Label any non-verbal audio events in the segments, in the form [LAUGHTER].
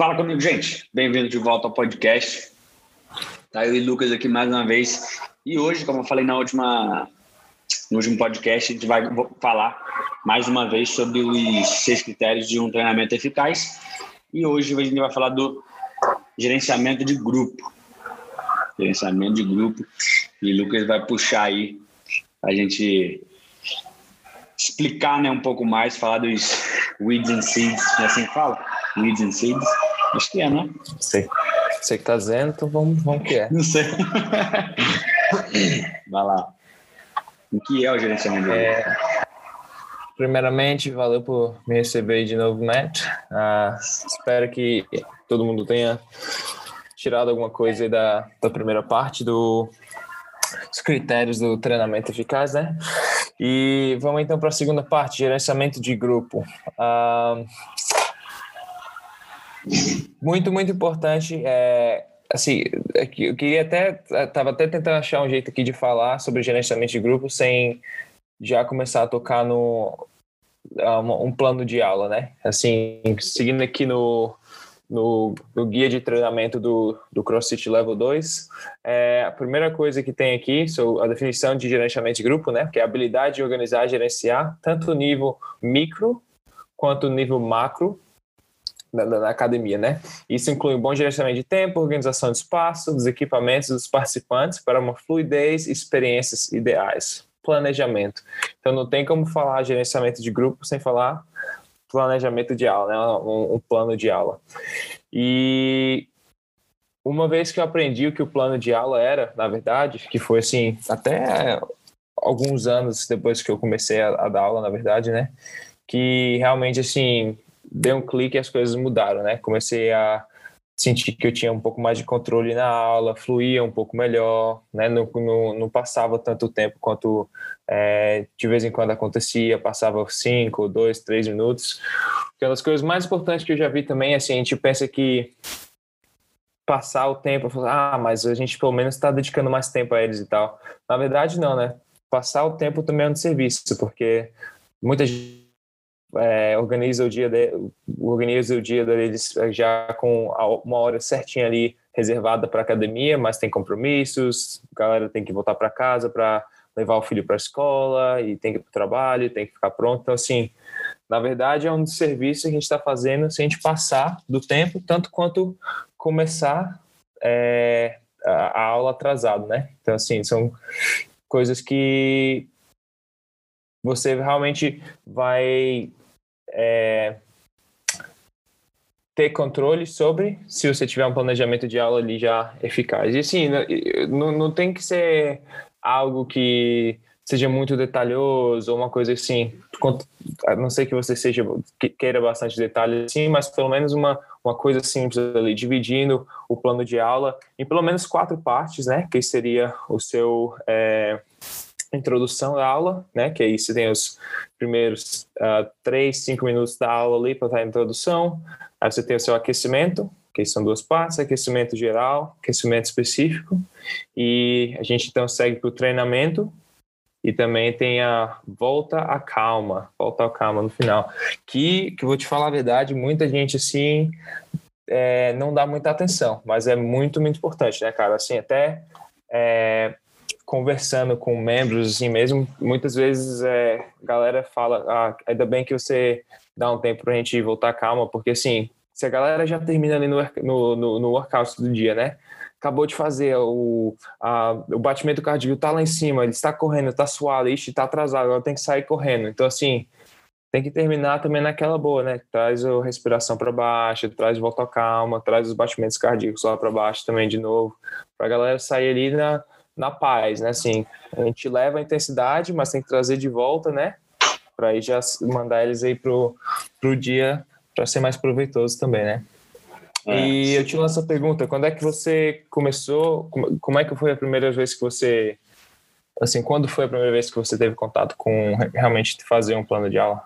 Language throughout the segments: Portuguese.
Fala comigo, gente. Bem-vindo de volta ao podcast. Tá eu e Lucas aqui mais uma vez. E hoje, como eu falei na última, no último podcast, a gente vai falar mais uma vez sobre os seis critérios de um treinamento eficaz. E hoje a gente vai falar do gerenciamento de grupo. Gerenciamento de grupo. E Lucas vai puxar aí a gente explicar né, um pouco mais, falar dos weeds and seeds, é assim que fala? Weeds and seeds. Acho que é, né? Sei. Você que tá dizendo, então vamos, vamos que é. Não sei. Vai lá. O que é o gerenciamento é, Primeiramente, valeu por me receber de novo, Matt. Ah, espero que todo mundo tenha tirado alguma coisa da, da primeira parte do, dos critérios do treinamento eficaz, né? E vamos então para a segunda parte, gerenciamento de grupo. Ah, muito, muito importante. É, assim, é eu queria até, estava até tentando achar um jeito aqui de falar sobre gerenciamento de grupo sem já começar a tocar no um plano de aula, né? Assim, seguindo aqui no, no, no, guia de treinamento do, do CrossFit Level 2, é, a primeira coisa que tem aqui, so, a definição de gerenciamento de grupo, né? Que é a habilidade de organizar e gerenciar tanto o nível micro quanto o nível macro na, na, academia, né? Isso inclui um bom gerenciamento de tempo, organização de espaço, dos equipamentos dos participantes para uma fluidez e experiências ideais. Planejamento. Então não tem como falar gerenciamento de grupo sem falar planejamento de aula, né? Um, um plano de aula. E uma vez que eu aprendi o que o plano de aula era, na verdade, que foi assim, até alguns anos depois que eu comecei a, a dar aula, na verdade, né? Que realmente, assim, dei um clique e as coisas mudaram, né? Comecei a sentir que eu tinha um pouco mais de controle na aula, fluía um pouco melhor, né? Não, não, não passava tanto tempo quanto é, de vez em quando acontecia, passava cinco, dois, três minutos. Uma das coisas mais importantes que eu já vi também, assim, a gente pensa que passar o tempo, ah, mas a gente pelo menos está dedicando mais tempo a eles e tal. Na verdade, não, né? Passar o tempo também é um serviço, porque muita gente é, organiza o dia de, organiza o dia deles já com uma hora certinha ali reservada para academia, mas tem compromissos, a galera tem que voltar para casa para levar o filho para a escola e tem que ir para o trabalho, tem que ficar pronto. Então, assim, na verdade, é um serviço que a gente está fazendo se a gente passar do tempo, tanto quanto começar é, a, a aula atrasado, né? Então, assim, são coisas que você realmente vai é, ter controle sobre se você tiver um planejamento de aula ali já eficaz. E assim, não, não tem que ser algo que seja muito detalhoso ou uma coisa assim. A não sei que você seja que queira bastante detalhe assim, mas pelo menos uma, uma coisa simples ali, dividindo o plano de aula em pelo menos quatro partes, né? Que seria o seu é, introdução da aula, né? Que aí você tem os primeiros uh, três, cinco minutos da aula ali para a introdução. Aí você tem o seu aquecimento, que são duas partes: aquecimento geral, aquecimento específico. E a gente então segue para o treinamento. E também tem a volta à calma, volta à calma no final. Que, que vou te falar a verdade, muita gente assim é, não dá muita atenção, mas é muito, muito importante, né, cara? Assim, até é, conversando com membros assim mesmo, muitas vezes é, a galera fala, ah, ainda bem que você dá um tempo pra gente voltar calma, porque assim, se a galera já termina ali no, no, no, workout do dia, né? Acabou de fazer o, a, o batimento cardíaco tá lá em cima, ele está correndo, tá suado, ixi, tá atrasado, agora tem que sair correndo. Então, assim, tem que terminar também naquela boa, né? Traz a respiração para baixo, traz volta calma, traz os batimentos cardíacos lá para baixo também de novo, para a galera sair ali na, na paz, né? Assim, a gente leva a intensidade, mas tem que trazer de volta, né? Para aí já mandar eles aí pro, pro dia para ser mais proveitoso também, né? É, e eu te lanço a pergunta, quando é que você começou, como é que foi a primeira vez que você, assim, quando foi a primeira vez que você teve contato com realmente fazer um plano de aula?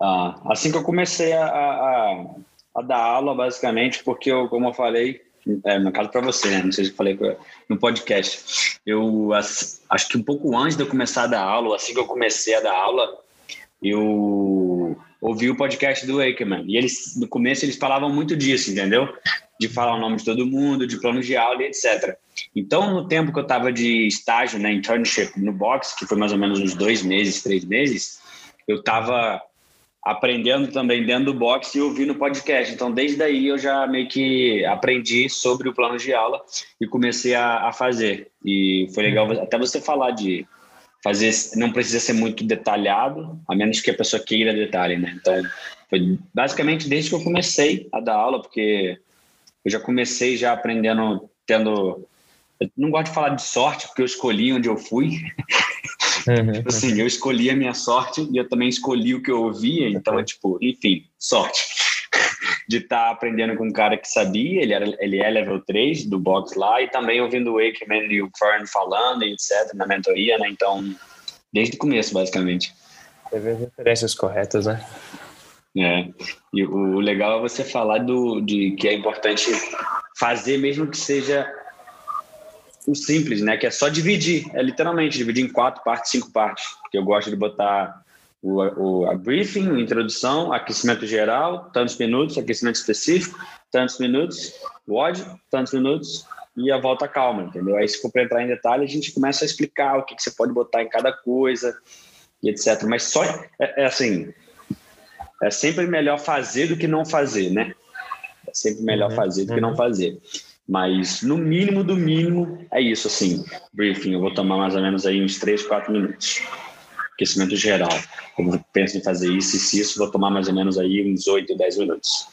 Ah, assim que eu comecei a, a, a dar aula, basicamente, porque eu, como eu falei, é, no caso para você, né? Não sei se eu falei no podcast. Eu acho que um pouco antes de eu começar a dar aula, assim que eu comecei a dar aula, eu ouvi o podcast do Wakeman. E eles, no começo, eles falavam muito disso, entendeu? De falar o nome de todo mundo, de plano de aula, etc. Então, no tempo que eu estava de estágio, né, internship no box, que foi mais ou menos uns dois meses, três meses, eu estava aprendendo também dentro do box e ouvindo podcast. Então, desde aí eu já meio que aprendi sobre o plano de aula e comecei a, a fazer. E foi legal uhum. até você falar de fazer, não precisa ser muito detalhado, a menos que a pessoa queira detalhe, né? Então, foi basicamente desde que eu comecei a dar aula, porque eu já comecei já aprendendo, tendo eu não gosto de falar de sorte, porque eu escolhi onde eu fui. [LAUGHS] Uhum. Tipo assim, eu escolhi a minha sorte e eu também escolhi o que eu ouvia, então é tipo, enfim, sorte. [LAUGHS] De estar tá aprendendo com um cara que sabia, ele, era, ele é level 3 do box lá, e também ouvindo o Wakeman e o Fern falando e etc, na mentoria, né? Então, desde o começo, basicamente. Teve as referências corretas, né? É. E o legal é você falar do, de que é importante fazer, mesmo que seja o simples, né? Que é só dividir, é literalmente dividir em quatro partes, cinco partes. Porque eu gosto de botar o, o a briefing, introdução, aquecimento geral, tantos minutos, aquecimento específico, tantos minutos, WOD, tantos minutos e a volta calma, entendeu? Aí se for para entrar em detalhe, a gente começa a explicar o que, que você pode botar em cada coisa e etc. Mas só é, é assim, é sempre melhor fazer do que não fazer, né? É sempre melhor uhum, fazer do que não uhum. fazer. Mas no mínimo do mínimo é isso, assim, briefing. Eu vou tomar mais ou menos aí uns 3, 4 minutos. Aquecimento geral. Eu penso em fazer isso e isso, vou tomar mais ou menos aí uns 8, 10 minutos.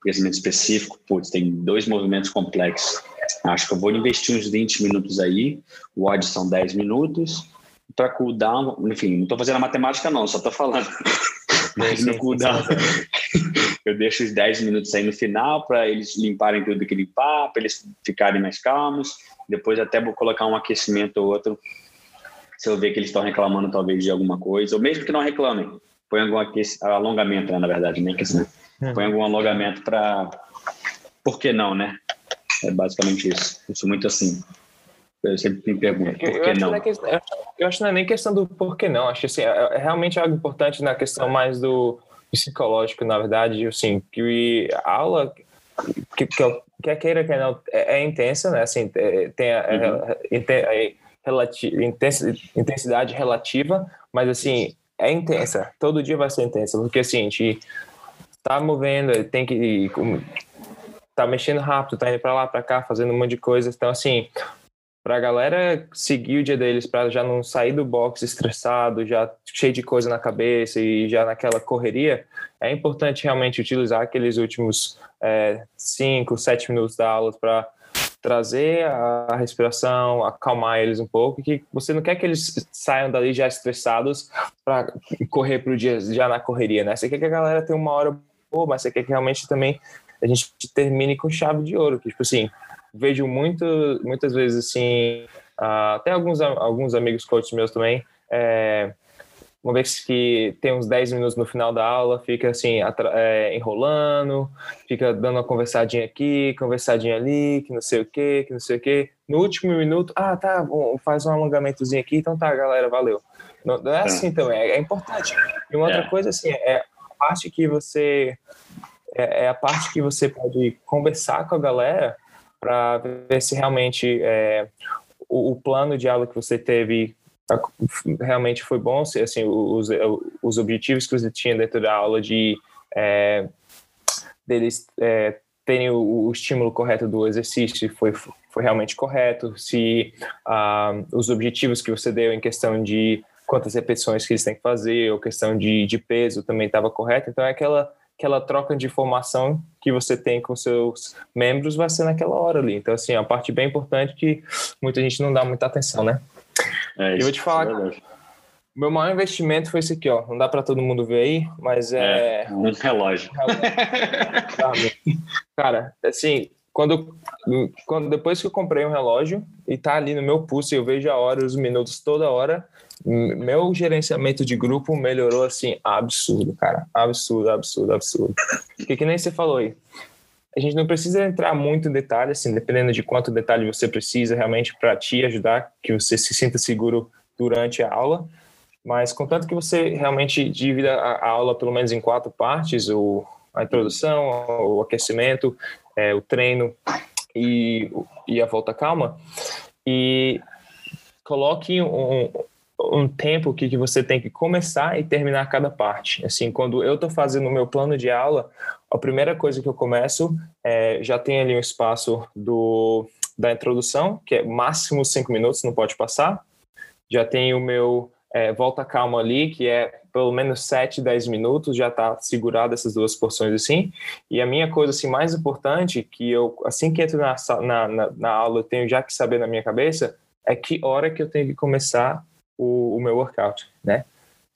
Aquecimento específico, putz, tem dois movimentos complexos. Acho que eu vou investir uns 20 minutos aí. O odd são 10 minutos. Para cooldown, enfim, não estou fazendo a matemática não, só estou falando. Mas [LAUGHS] no cooldown, [LAUGHS] eu deixo os 10 minutos aí no final para eles limparem tudo que limpar, para eles ficarem mais calmos. Depois até vou colocar um aquecimento ou outro, se eu ver que eles estão reclamando talvez de alguma coisa, ou mesmo que não reclamem, põe algum alongamento, né, na verdade, nem aquecimento. Hum. Põe algum alongamento para... Por que não, né? É basicamente isso. Eu sou muito assim. Eu sempre me pergunto, por que não? É eu acho que não é nem questão do por que não. Acho que assim, é, é realmente algo importante na questão mais do psicológico, na verdade, assim, que a aula, que, que quer queira, quer não, é, é intensa, né? Assim, tem a, uhum. a, intensidade relativa, mas assim, é intensa. Todo dia vai ser intensa, porque assim, a gente tá movendo, tem que tá mexendo rápido, tá indo para lá, para cá, fazendo um monte de coisas. Então, assim, para a galera seguir o dia deles, para já não sair do box estressado, já cheio de coisa na cabeça e já naquela correria, é importante realmente utilizar aqueles últimos 5, é, 7 minutos da aula para trazer a respiração, acalmar eles um pouco, que você não quer que eles saiam dali já estressados para correr para o dia já na correria, né? Você quer que a galera tenha uma hora boa, mas você quer que realmente também a gente termine com chave de ouro, que tipo assim, vejo muito, muitas vezes assim, uh, até alguns, alguns amigos coaches meus também, é, uma vez que tem uns 10 minutos no final da aula, fica assim, é, enrolando, fica dando uma conversadinha aqui, conversadinha ali, que não sei o que, que não sei o que. No último minuto, ah, tá, bom, faz um alongamentozinho aqui, então tá, galera, valeu. Não, não é assim também, é, é, importante. E uma outra é. coisa, assim, é a parte que você. É, é a parte que você pode conversar com a galera para ver se realmente é, o, o, plano de aula que você teve realmente foi bom, se assim os, os objetivos que você tinha dentro da aula de é, deles é, terem o, o, estímulo correto do exercício foi, foi realmente correto, se ah, os objetivos que você deu em questão de quantas repetições que eles têm que fazer, ou questão de, de peso também estava correto. Então é aquela aquela troca de informação que você tem com seus membros vai ser naquela hora ali. Então, assim, é uma parte bem importante que muita gente não dá muita atenção, né? É, eu vou te falar é meu maior investimento foi esse aqui, ó. Não dá para todo mundo ver aí, mas é. é um relógio. [LAUGHS] Cara, assim, quando, quando depois que eu comprei um relógio e tá ali no meu pulso, eu vejo a hora, os minutos toda hora, meu gerenciamento de grupo melhorou assim, absurdo, cara. Absurdo, absurdo, absurdo. Porque que nem você falou aí. A gente não precisa entrar muito em detalhe, assim, dependendo de quanto detalhe você precisa realmente para te ajudar, que você se sinta seguro durante a aula. mas contanto que você realmente divida a, aula pelo menos em quatro partes, o, a introdução, o aquecimento, é, o treino e, e a volta calma, e coloque um, um tempo que, que você tem que começar e terminar cada parte. Assim, quando eu estou fazendo o meu plano de aula, a primeira coisa que eu começo é, já tem ali um espaço do, da introdução, que é máximo cinco minutos, não pode passar. Já tem o meu é, volta calma ali, que é pelo menos 7, 10 minutos, já está segurado essas duas porções assim. E a minha coisa assim, mais importante, que eu, assim que entro na, na, na, na aula, eu tenho já que saber na minha cabeça, é que hora que eu tenho que começar o, o meu workout, né?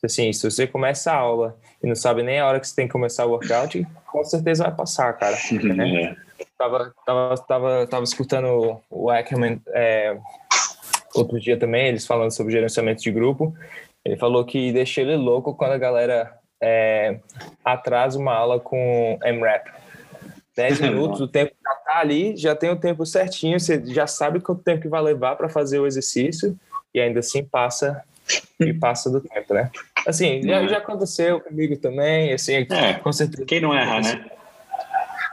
Assim, se você começa a aula e não sabe nem a hora que você tem que começar o workout, com certeza vai passar, cara. Né? É. tava, tava, tava, tava escutando o Ackerman é, outro dia também, eles falando sobre gerenciamento de grupo. Ele falou que deixa ele louco quando a galera é, atrasa uma aula com MRAP. 10 [LAUGHS] minutos, o tempo já tá ali, já tem o tempo certinho, você já sabe quanto tempo que vai levar para fazer o exercício e ainda assim passa e passa do tempo, né? Assim, já, é. já aconteceu comigo também, assim, é, com certeza. Quem não erra, né?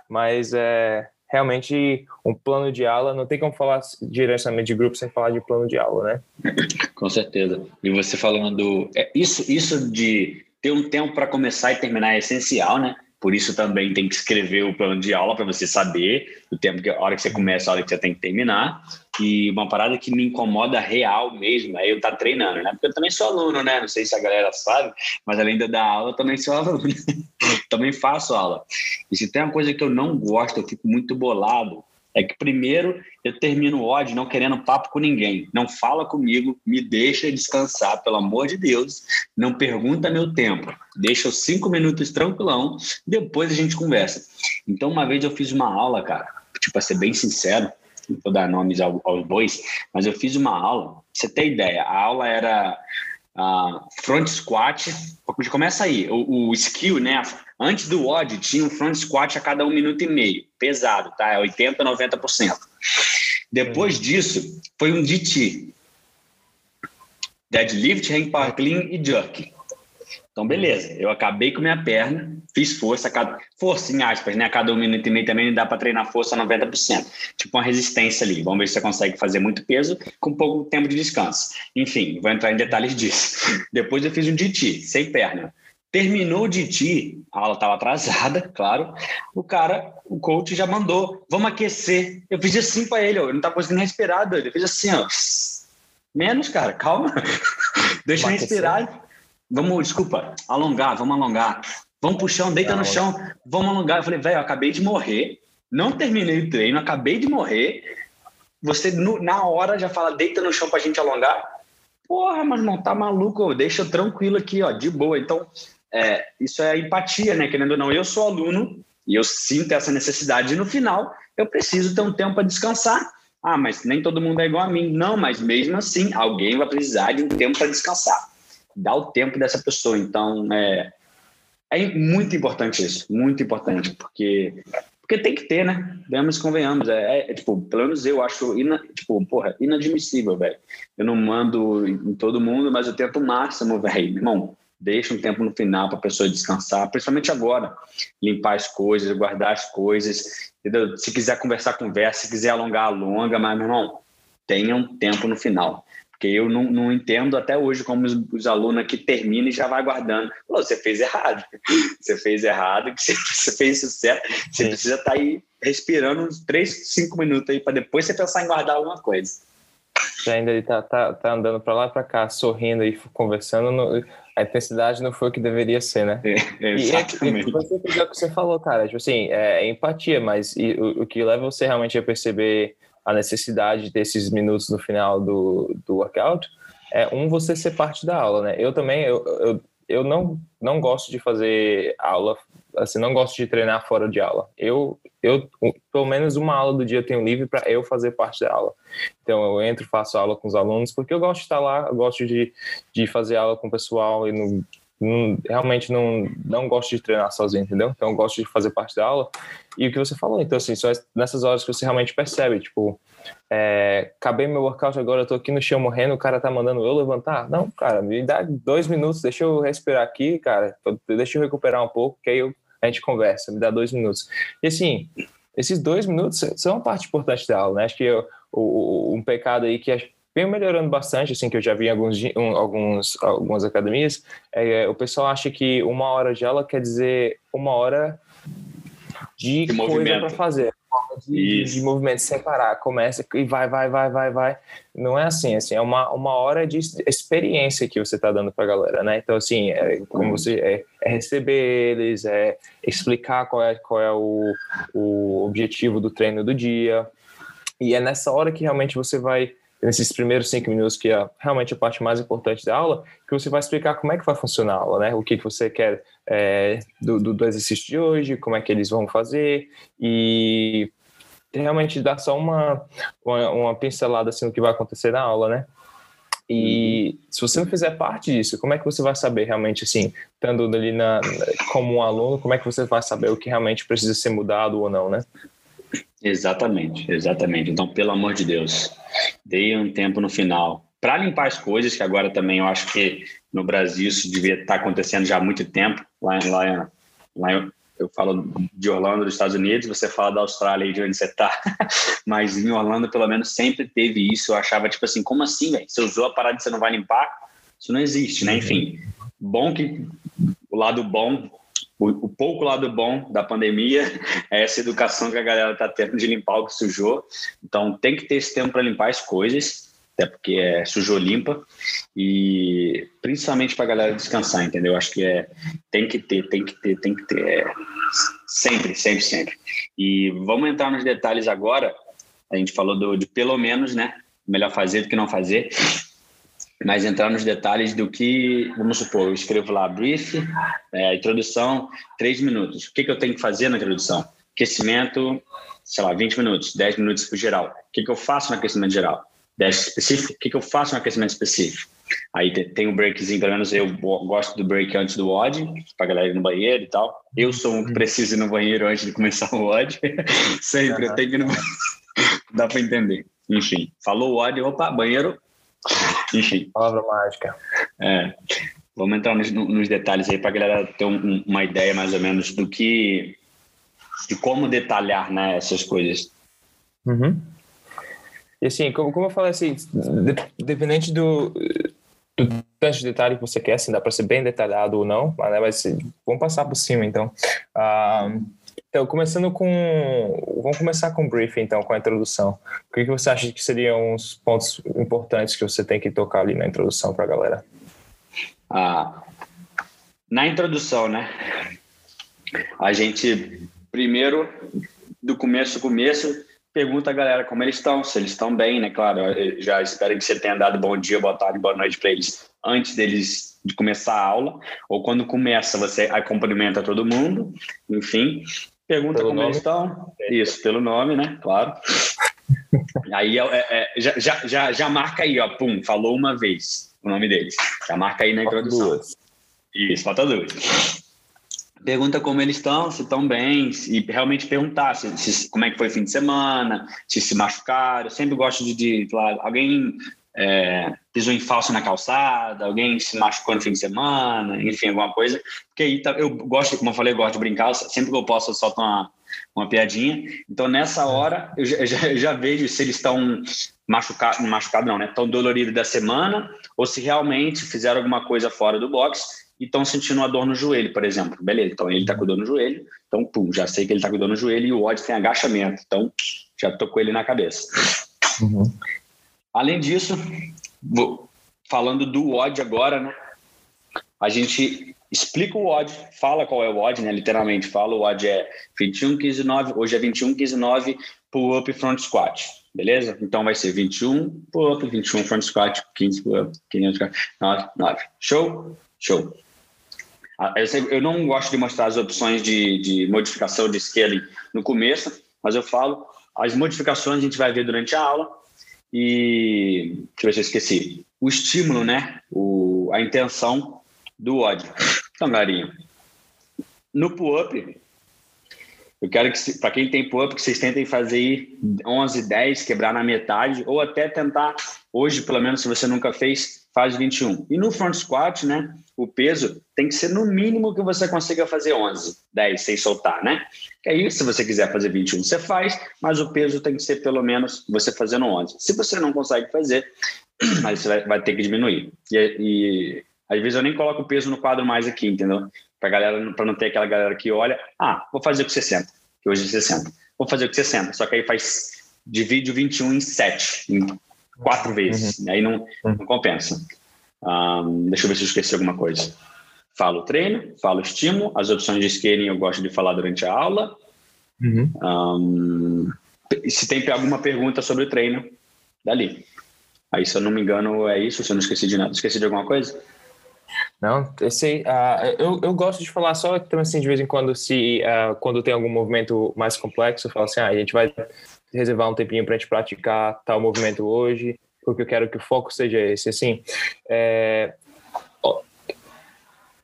Mas é realmente um plano de aula, não tem como falar diretamente de grupo sem falar de plano de aula, né? Com certeza. E você falando, é, isso, isso de ter um tempo para começar e terminar é essencial, né? Por isso também tem que escrever o plano de aula para você saber o tempo que a hora que você começa, a hora que você tem que terminar. E uma parada que me incomoda real mesmo é eu estar tá treinando, né? Porque eu também sou aluno, né? Não sei se a galera sabe, mas além de dar aula, eu também sou [LAUGHS] aluno. também faço aula. E se tem uma coisa que eu não gosto, eu fico muito bolado, é que primeiro eu termino o ódio não querendo papo com ninguém. Não fala comigo, me deixa descansar, pelo amor de Deus. Não pergunta meu tempo. Deixa os cinco minutos tranquilão, depois a gente conversa. Então, uma vez eu fiz uma aula, cara, tipo, pra ser bem sincero, não vou dar nomes aos bois, mas eu fiz uma aula, pra você ter ideia, a aula era uh, front squat, começa aí, o, o skill, né, Antes do odd, tinha um front squat a cada um minuto e meio. Pesado, tá? É 80%, 90%. Depois uhum. disso, foi um DT. Deadlift, hang power clean e jerk. Então, beleza. Eu acabei com minha perna, fiz força, cada, força em aspas, né? A cada um minuto e meio também dá para treinar força 90%. Tipo uma resistência ali. Vamos ver se você consegue fazer muito peso com pouco tempo de descanso. Enfim, vou entrar em detalhes [LAUGHS] disso. Depois eu fiz um DT, sem perna. Terminou de ti, a aula estava atrasada, [LAUGHS] claro. O cara, o coach já mandou, vamos aquecer. Eu fiz assim para ele, ó, ele não tá conseguindo respirar, doido. Eu fiz assim, ó. Menos, cara, calma. [LAUGHS] Deixa eu respirar. Vamos, desculpa, alongar, vamos alongar. Vamos pro chão, deita no chão, vamos alongar. Eu falei, velho, acabei de morrer, não terminei o treino, acabei de morrer. Você, no, na hora, já fala, deita no chão pra gente alongar. Porra, mas não tá maluco, deixa tranquilo aqui, ó, de boa. Então, é, isso é empatia, né? Querendo ou não, eu sou aluno e eu sinto essa necessidade. E no final, eu preciso ter um tempo para descansar. Ah, mas nem todo mundo é igual a mim. Não, mas mesmo assim, alguém vai precisar de um tempo para descansar. Dá o tempo dessa pessoa. Então, é, é muito importante isso, muito importante, porque porque tem que ter, né? Vemos convenhamos. É, é, é, tipo, pelo menos eu acho ina, tipo, porra, inadmissível, velho. Eu não mando em todo mundo, mas eu tento o máximo, velho. Irmão, deixa um tempo no final para a pessoa descansar, principalmente agora, limpar as coisas, guardar as coisas, entendeu? Se quiser conversar, conversa, se quiser alongar, alonga, mas, meu irmão, tenha um tempo no final. Porque eu não, não entendo até hoje como os, os alunos que terminam e já vai guardando. Você fez errado. Você fez errado, que você, [LAUGHS] fez isso certo. Você Sim. precisa estar tá aí respirando uns 3, 5 minutos aí para depois você pensar em guardar alguma coisa. Você ainda está tá, tá andando para lá e para cá, sorrindo e conversando. No a intensidade não foi o que deveria ser, né? É, exatamente. E, você fizer o que você falou, cara, tipo assim, é, é empatia, mas e, o, o, que leva você realmente a perceber a necessidade desses minutos no final do, do workout é, um, você ser parte da aula, né? Eu também, eu, eu, eu não, não gosto de fazer aula assim, não gosto de treinar fora de aula. Eu, eu pelo menos uma aula do dia eu tenho livre para eu fazer parte da aula. Então eu entro, faço aula com os alunos porque eu gosto de estar lá, eu gosto de, de fazer aula com o pessoal e no, realmente não, não gosto de treinar sozinho, entendeu? Então eu gosto de fazer parte da aula. E o que você falou, então assim, só nessas horas que você realmente percebe, tipo, é, acabei meu workout agora, eu tô aqui no chão morrendo, o cara tá mandando eu levantar. Não, cara, me dá dois minutos, deixa eu respirar aqui, cara, deixa eu recuperar um pouco, que aí eu, a gente conversa, me dá dois minutos. E assim, esses dois minutos são uma parte importante da aula, né? Acho que eu, o, um pecado aí que vem melhorando bastante, assim, que eu já vi em alguns, um, alguns, algumas academias, é, o pessoal acha que uma hora de aula quer dizer uma hora de, de coisa para fazer de, de, movimento sem parar, começa e vai, vai, vai, vai, vai. Não é assim, assim, é uma, uma hora de experiência que você está dando para a galera, né? Então, assim, é, como você é, é, receber eles, é explicar qual é, qual é o, o objetivo do treino do dia. E é nessa hora que realmente você vai nesses primeiros cinco minutos, que é realmente a parte mais importante da aula, que você vai explicar como é que vai funcionar a aula, né? O que, que você quer é, do, do, do, exercício de hoje, como é que eles vão fazer e realmente dar só uma, uma, uma pincelada assim no que vai acontecer na aula, né? E se você não fizer parte disso, como é que você vai saber realmente, assim, estando ali na, como um aluno, como é que você vai saber o que realmente precisa ser mudado ou não, né? Exatamente, exatamente. Então, pelo amor de Deus, dei um tempo no final para limpar as coisas, que agora também eu acho que no Brasil isso devia estar tá acontecendo já há muito tempo. Lá, lá, lá eu falo de Orlando, dos Estados Unidos, você fala da Austrália de onde você está, [LAUGHS] mas em Orlando pelo menos sempre teve isso. Eu achava tipo assim, como assim, velho? Você usou a parada e você não vai limpar? Isso não existe, né? Enfim, bom que o lado bom, o, o pouco lado bom da pandemia é essa educação que a galera está tendo de limpar o que sujou. Então tem que ter esse tempo para limpar as coisas até porque é sujou limpa e principalmente para a galera descansar, entendeu? Acho que é tem que ter, tem que ter, tem que ter é, sempre, sempre, sempre. E vamos entrar nos detalhes agora. A gente falou do, de pelo menos, né? Melhor fazer do que não fazer. Mas entrar nos detalhes do que, vamos supor, eu escrevo lá brief, é, introdução, três minutos. O que, que eu tenho que fazer na introdução? Aquecimento, sei lá, 20 minutos, 10 minutos para geral. O que, que eu faço no aquecimento geral? dash específico, o que, que eu faço no aquecimento específico? Aí tem o um breakzinho, pelo menos eu gosto do break antes do WOD, para galera ir no banheiro e tal. Eu sou um que preciso ir no banheiro antes de começar o WOD. [LAUGHS] Sempre, eu tenho que ir no banheiro. [LAUGHS] Dá para entender. Enfim, falou o WOD, opa, banheiro. Enfim. Palavra mágica. É. Vamos entrar nos, nos detalhes aí para a galera ter um, uma ideia mais ou menos do que. de como detalhar né, essas coisas. Uhum. E assim, como, como eu falei assim, dependente do, do tanto de detalhe que você quer, assim, dá para ser bem detalhado ou não, mas, né, mas vamos passar por cima então. Ah, então, começando com. Vamos começar com o briefing, então, com a introdução. O que, você acha que seriam os pontos importantes que você tem que tocar ali na introdução para a galera? Ah, na introdução, né? A gente, primeiro, do começo, começo, pergunta a galera como eles estão, se eles estão bem, né? Claro, eu já espero que você tenha dado bom dia, boa tarde, boa noite para eles antes deles de começar a aula, ou quando começa você cumprimenta todo mundo, enfim, pergunta pelo como nome. eles estão, isso, pelo nome, né? Claro. [LAUGHS] aí é, é, já, já, já, já marca aí, ó, pum, falou uma vez o nome deles, já marca aí na introdução. Duas. Isso, falta duas pergunta como eles estão, se estão bem, e realmente perguntar se, se, como é que foi o fim de semana, se se machucaram. Eu sempre gosto de, de lá, alguém é, pisou em falso na calçada, alguém se machucou no fim de semana, enfim, alguma coisa. Porque aí tá, eu gosto, como eu falei, eu gosto de brincar, sempre que eu posso eu solto uma, uma piadinha. Então, nessa hora, eu já, já, já vejo se eles estão machucados, machucado não, né? Estão doloridos da semana, ou se realmente fizeram alguma coisa fora do box e estão sentindo uma dor no joelho, por exemplo. Beleza, então ele está com dor no joelho, então, pum, já sei que ele está com dor no joelho e o ódio tem agachamento, então já tô com ele na cabeça. Uhum. Além disso, falando do ódio agora, né? A gente explica o odd, fala qual é o odd, né? Literalmente fala, o odd é 21, 15, 9, hoje é 21, 15, 9, pull up front squat, beleza? Então vai ser 21 pull up, 21 front squat, 15 pull up, 15 squat, 9, 9. Show? Show. Ah, eu não gosto de mostrar as opções de, de modificação de scaling no começo, mas eu falo, as modificações a gente vai ver durante a aula e deixa eu ver se eu esqueci. O estímulo, né? O, a intenção do ódio. Então, galerinha, no pull-up, eu quero que, para quem tem pull-up, que vocês tentem fazer 11, 10, quebrar na metade, ou até tentar, hoje, pelo menos, se você nunca fez, faz 21. E no front squat, né, o peso tem que ser no mínimo que você consiga fazer 11, 10, sem soltar, né? Que aí, se você quiser fazer 21, você faz, mas o peso tem que ser pelo menos você fazendo 11. Se você não consegue fazer, [CLEARS THROAT] aí você vai, vai ter que diminuir. E, e às vezes eu nem coloco o peso no quadro mais aqui, entendeu? Para galera, para não ter aquela galera que olha, ah, vou fazer com 60, que hoje é 60. Vou fazer com 60, só que aí faz divide o 21 em 7, em quatro vezes. Uhum. Aí não, uhum. não compensa. Um, deixa eu ver se eu esqueci alguma coisa. Falo treino, falo estímulo, as opções de scaling eu gosto de falar durante a aula. Uhum. Um, se tem alguma pergunta sobre o treino, dali. Aí, se eu não me engano, é isso. Se eu não esqueci de nada, esqueci de alguma coisa? Não, esse, uh, eu, eu gosto de falar só também assim, de vez em quando, se uh, quando tem algum movimento mais complexo, eu falo assim, ah, a gente vai reservar um tempinho para a gente praticar tal movimento hoje, porque eu quero que o foco seja esse. Assim, é,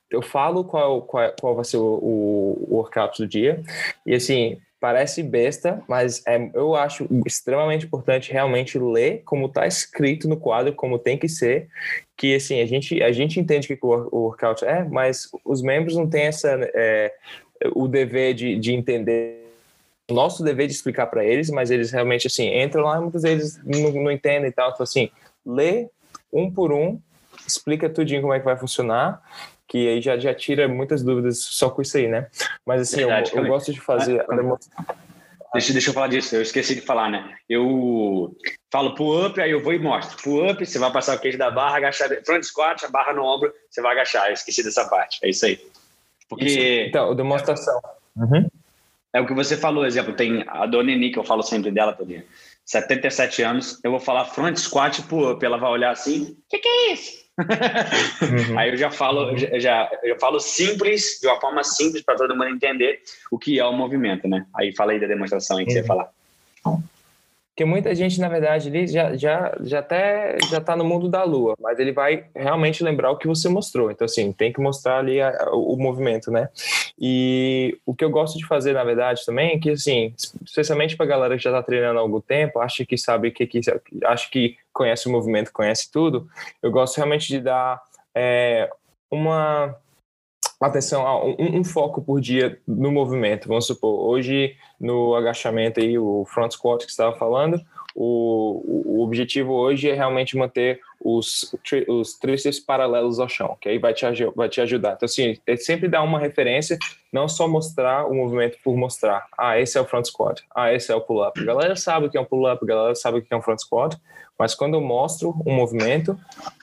eu falo qual, qual, qual vai ser o, o, workout do dia, e assim, parece besta, mas é, eu acho extremamente importante realmente ler como está escrito no quadro, como tem que ser, que assim, a gente, a gente entende que o, workout é, mas os membros não têm essa, é, o dever de, de entender nosso dever de explicar para eles, mas eles realmente assim entram lá e muitas vezes não, não entendem e tal. Então, assim, lê um por um, explica tudinho como é que vai funcionar, que aí já, já tira muitas dúvidas só com isso aí, né? Mas assim, Verdade, eu, eu gosto de fazer. Ah, deixa, deixa eu falar disso, eu esqueci de falar, né? Eu falo pull up, aí eu vou e mostro. Pull up, você vai passar o queijo da barra, agachar. Front squat, a barra no ombro, você vai agachar. Eu esqueci dessa parte. É isso aí. Porque. Isso. Então, demonstração. Uhum. É o que você falou, exemplo, tem a Dona Eni, que eu falo sempre dela, Todinha. 77 anos, eu vou falar front squat pull-up, ela vai olhar assim, o que, que, é isso? Uhum. [LAUGHS] Aí eu já falo, já, já, eu falo simples, de uma forma simples para todo mundo entender o que é o movimento, né? Aí fala aí da demonstração aí que uhum. você ia falar. Porque muita gente, na verdade, ele já, já, já até já está no mundo da lua, mas ele vai realmente lembrar o que você mostrou. Então, assim, tem que mostrar ali a, o movimento, né? E o que eu gosto de fazer, na verdade, também é que, assim, especialmente para galera que já está treinando há algum tempo, acha que sabe que, que acha que conhece o movimento, conhece tudo, eu gosto realmente de dar é, uma atenção a um, um, foco por dia no movimento. Vamos supor, hoje no agachamento aí, o front squat que estava falando, o, o objetivo hoje é realmente manter os, os tríceps paralelos ao chão, que aí vai te, vai te ajudar. Então, assim, é sempre dar uma referência, não só mostrar o movimento por mostrar. Ah, esse é o front squat. Ah, esse é o pull-up. A galera sabe o que é um pull-up, a galera sabe o que é um front squat, mas quando eu mostro um movimento,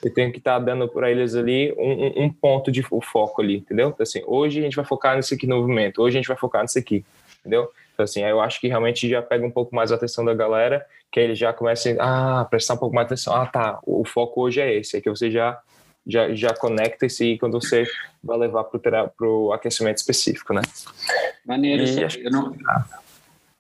eu tenho que estar tá dando para eles ali um, um, ponto de foco ali, entendeu? Então, assim, hoje a gente vai focar nesse aqui no movimento, hoje a gente vai focar nesse aqui, entendeu? Então, assim, eu acho que realmente já pega um pouco mais a atenção da galera, que ele já começa a ah, prestar um pouco mais atenção. Ah, tá, o foco hoje é esse, é que você já já, já conecta esse quando você vai levar para o aquecimento específico, né? Maneiro, e, eu não...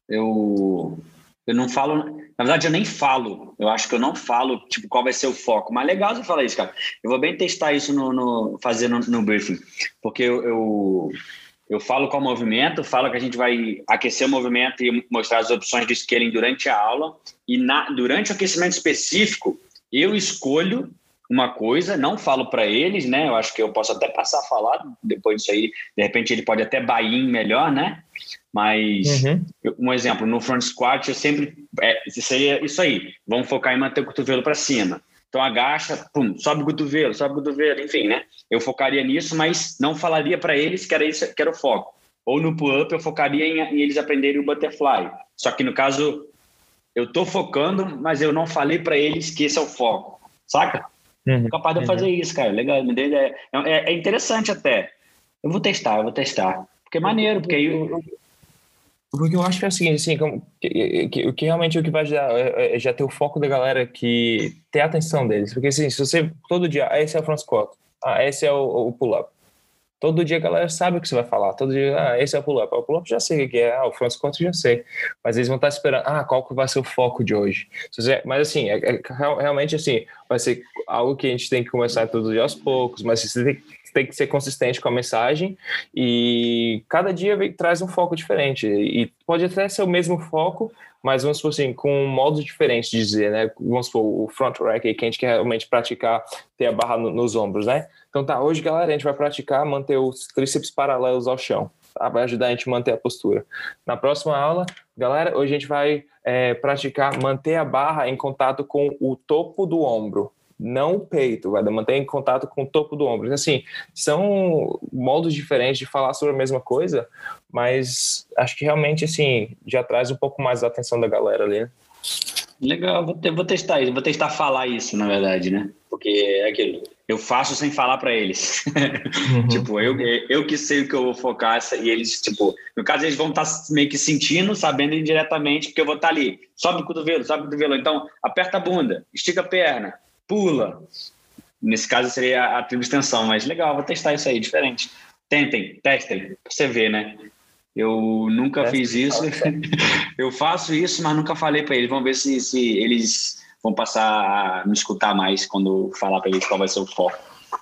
Eu eu não falo, na verdade, eu nem falo. Eu acho que eu não falo, tipo, qual vai ser o foco. Mas legal você falar isso, cara. Eu vou bem testar isso no, no fazer no, no, briefing, porque eu, eu, eu, falo qual movimento, falo que a gente vai aquecer o movimento e mostrar as opções de scaling durante a aula. E na, durante o aquecimento específico, eu escolho uma coisa, não falo para eles, né? Eu acho que eu posso até passar a falar depois disso aí. De repente ele pode até buy melhor, né? Mas, uhum. um exemplo, no front squat, eu sempre. É, seria isso aí. Vamos focar em manter o cotovelo para cima. Então, agacha, pum, sobe o cotovelo, sobe o cotovelo, enfim, né? Eu focaria nisso, mas não falaria para eles que era isso que era o foco. Ou no pull-up, eu focaria em, em, eles aprenderem o butterfly. Só que no caso, eu tô focando, mas eu não falei para eles que esse é o foco. Saca? Uhum. Capaz de eu fazer uhum. isso, cara. Legal, me deu ideia. É, é interessante até. Eu vou testar, eu vou testar. Porque é maneiro, porque aí. Eu, porque eu acho que é o seguinte, assim, como, que, que, que, realmente o que vai ajudar é, é, já ter o foco da galera que ter a atenção deles. Porque assim, se você todo dia, ah, esse é o squat, ah, esse é o, o pull-up. Todo dia a galera sabe o que você vai falar. Todo dia, ah, esse é o pull-up. Ah, o pull-up já sei o que é, ah, o squat já sei. Mas eles vão estar esperando, ah, qual que vai ser o foco de hoje? Mas assim, é, é, realmente assim, vai ser algo que a gente tem que começar todos os dias aos poucos, mas você tem, tem que ser consistente com a mensagem e cada dia traz um foco diferente. E pode até ser o mesmo foco, mas vamos supor assim, com modos diferentes de dizer, né? Vamos supor, o front rack aí, que a gente quer realmente praticar ter a barra no, nos ombros, né? Então tá, hoje, galera, a gente vai praticar manter os tríceps paralelos ao chão. Tá? Vai ajudar a gente a manter a postura. Na próxima aula, galera, hoje a gente vai é, praticar manter a barra em contato com o topo do ombro não o peito, vai manter em contato com o topo do ombro. Assim, são modos diferentes de falar sobre a mesma coisa, mas acho que realmente, assim, já traz um pouco mais a atenção da galera ali. Né? Legal, vou, vou testar isso, vou testar falar isso, na verdade, né? Porque é aquilo, eu faço sem falar para eles. Uhum. [LAUGHS] tipo, eu, eu que sei o que eu vou focar e eles, tipo, no caso eles vão estar tá meio que sentindo, sabendo indiretamente, porque eu vou estar tá ali, sobe o cotovelo, sobe o cotovelo, então aperta a bunda, estica a perna, pula. Nesse caso seria a tribo extensão, mas legal, vou testar isso aí, diferente. Tentem, testem, pra você ver, né? Eu nunca Teste fiz isso. [LAUGHS] eu faço isso, mas nunca falei para eles. Vamos ver se, se eles vão passar a me escutar mais quando falar para eles qual vai ser o foco.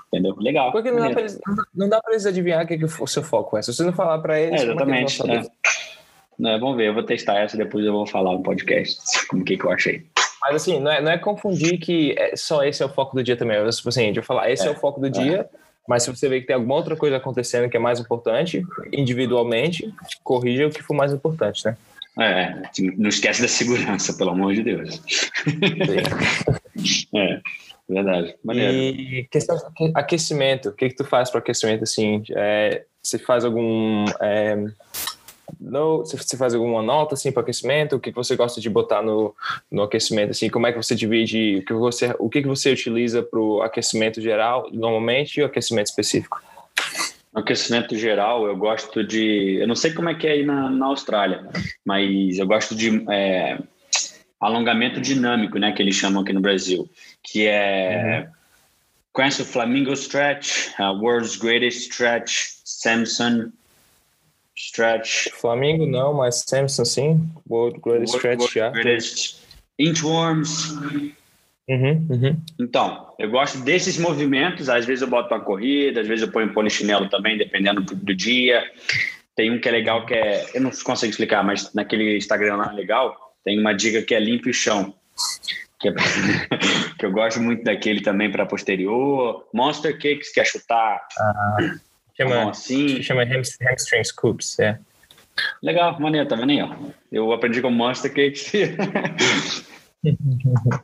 Entendeu? Legal. Porque não dá, eles, não dá para eles adivinhar o que, que o seu foco é. Se você não falar para eles. É, exatamente. É é. vamos ver, eu vou testar essa, depois eu vou falar no podcast como que, que eu achei. Mas assim, não é, não é confundir que é só esse é o foco do dia também. Eu, tipo assim, eu falar, esse é, é o foco do dia, mas se você vê que tem alguma outra coisa acontecendo que é mais importante, individualmente, corrija o que for mais importante, né? É, não esquece da segurança, pelo amor de Deus. [LAUGHS] é, verdade. Maneiro. E questão aquecimento, o que, que tu faz para aquecimento assim? É, você faz algum é, no, você faz alguma nota assim para aquecimento? O que você gosta de botar no, no aquecimento? Assim, como é que você divide? O que você, o que você utiliza para o aquecimento geral normalmente e o aquecimento específico? No aquecimento geral, eu gosto de. Eu não sei como é que é aí na, na Austrália, mas eu gosto de é, alongamento dinâmico, né? Que eles chamam aqui no Brasil, que é. Uhum. Conhece o Flamingo Stretch, uh, World's Greatest Stretch, Samson, Stretch. Flamengo não, mas Samson sim. World Greatest Stretch World já. Greatest Inchworms. Uhum, uhum. Então, eu gosto desses movimentos. Às vezes eu boto uma corrida, às vezes eu ponho um polichinelo também, dependendo do dia. Tem um que é legal, que é. Eu não consigo explicar, mas naquele Instagram lá legal, tem uma dica que é limpe o chão. Que, é, [LAUGHS] que eu gosto muito daquele também para posterior. Monster Cakes, que é chutar. Ah Chama, assim. chama hamstring scoops, é. Legal, maneiro, tá vendo aí? Ó. Eu aprendi com Monster Cakes. [LAUGHS]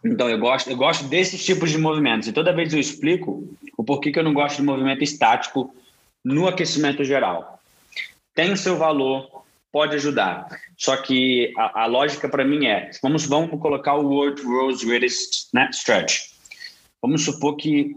então, eu gosto, eu gosto desses tipos de movimentos. E toda vez eu explico o porquê que eu não gosto de movimento estático no aquecimento geral. Tem o seu valor, pode ajudar. Só que a, a lógica para mim é: vamos, vamos colocar o World Rose Greatest né, Stretch. Vamos supor que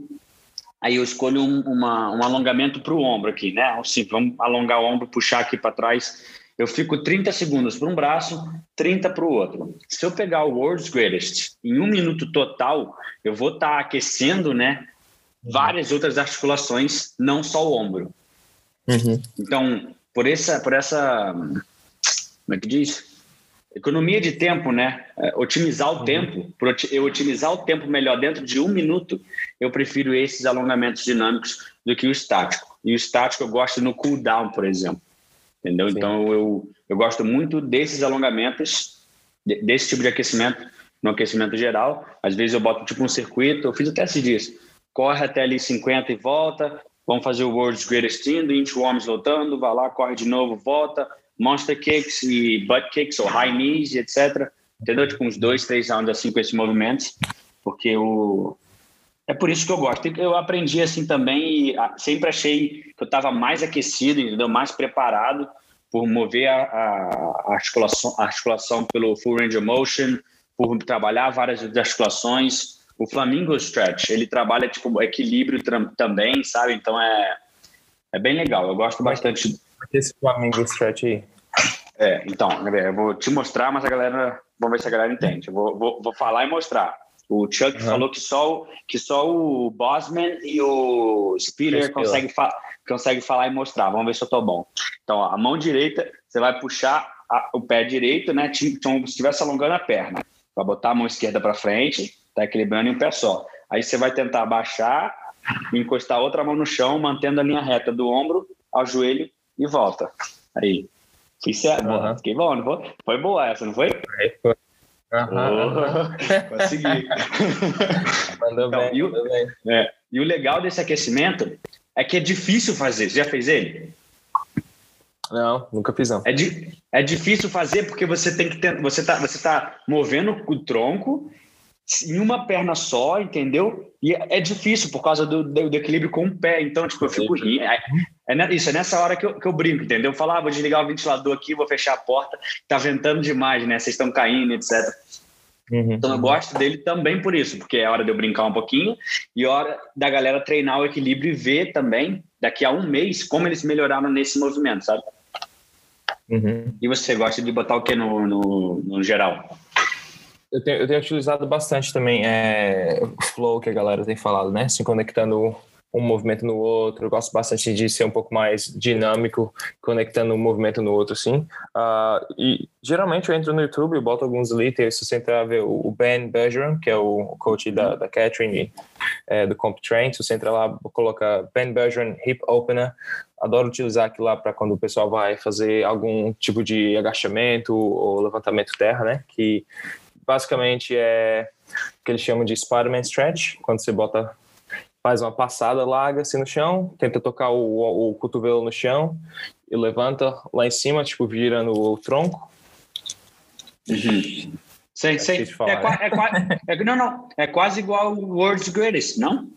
Aí eu escolho um, uma, um alongamento para o ombro aqui, né? Assim, vamos alongar o ombro, puxar aqui para trás. Eu fico 30 segundos para um braço, 30 para o outro. Se eu pegar o World's Greatest em um minuto total, eu vou estar tá aquecendo, né? Várias outras articulações, não só o ombro. Uhum. Então, por essa, por essa, como é que diz? Economia de tempo, né? É, otimizar o uhum. tempo. Eu otimizar o tempo melhor dentro de um minuto, eu prefiro esses alongamentos dinâmicos do que o estático. E o estático eu gosto no cooldown, por exemplo. Entendeu? Sim. Então eu, eu gosto muito desses alongamentos, desse tipo de aquecimento, no aquecimento geral. Às vezes eu boto tipo um circuito, eu fiz o teste disso. Corre até ali 50 e volta. Vamos fazer o World's Greatest Indo, inchworms voltando, vai lá, corre de novo, volta monster kicks e butt kicks ou high knees, etc. Entendeu? Tipo uns dois, três rounds assim com esses movimentos, porque o é por isso que eu gosto. Eu aprendi assim também e sempre achei que eu estava mais aquecido, entendeu? Mais preparado por mover a, a, articulação, articulação pelo full range of motion, por trabalhar várias articulações. O Flamingo Stretch, ele trabalha tipo equilíbrio também, sabe? Então é é bem legal. Eu gosto bastante esse Flamengo stretch aí? É, então, eu vou te mostrar, mas a galera, vamos ver se a galera entende. Eu vou, vou, vou falar e mostrar. O Chuck uhum. falou que só, que só o Bosman e o Spiller conseguem fa consegue falar e mostrar. Vamos ver se eu tô bom. Então, ó, a mão direita, você vai puxar a, o pé direito, né? Como se estivesse alongando a perna. Vai botar a mão esquerda para frente, tá equilibrando em um pé só. Aí você vai tentar baixar encostar a outra mão no chão, mantendo a linha reta do ombro ao joelho e volta. Aí. Fui certo. Uhum. Fiquei bom, não foi? Foi boa essa, não foi? Foi. Uhum. Oh, consegui. [LAUGHS] Mandou então, bem, e, o, bem. É, e o legal desse aquecimento é que é difícil fazer. Você já fez ele? Não, nunca fiz não. É, di, é difícil fazer porque você tem que ter, você tá, você tá movendo o tronco em uma perna só, entendeu? E é difícil por causa do, do, do equilíbrio com o pé. Então, tipo, eu fico rindo. É, é, isso, é nessa hora que eu, que eu brinco, entendeu? Eu falo, ah, vou desligar o ventilador aqui, vou fechar a porta, tá ventando demais, né? Vocês estão caindo, etc. Uhum, então eu gosto dele também por isso, porque é hora de eu brincar um pouquinho e hora da galera treinar o equilíbrio e ver também, daqui a um mês, como eles melhoraram nesse movimento, sabe? Uhum. E você gosta de botar o que no, no, no geral? Eu tenho, eu tenho, utilizado bastante também é, o flow que a galera tem falado, né? Se conectando um movimento no outro. Eu gosto bastante de ser um pouco mais dinâmico, conectando um movimento no outro, assim. Uh, e geralmente eu entro no YouTube e boto alguns liters. Se você entrar ver o Ben Bergeron, que é o coach da, da Catherine é, do Comp Train, se você entrar lá, coloca Ben Bergeron Hip Opener. Adoro utilizar aquilo lá para quando o pessoal vai fazer algum tipo de agachamento ou levantamento terra, né? Que basicamente é o que eles chamam de Spider-Man Stretch, quando você bota faz uma passada larga assim no chão, tenta tocar o, o, o cotovelo no chão e levanta lá em cima, tipo, virando o tronco. Uhum. Sei, sei. É, falar, é, né? é, é, não, não. É quase igual o World's Greatest, não?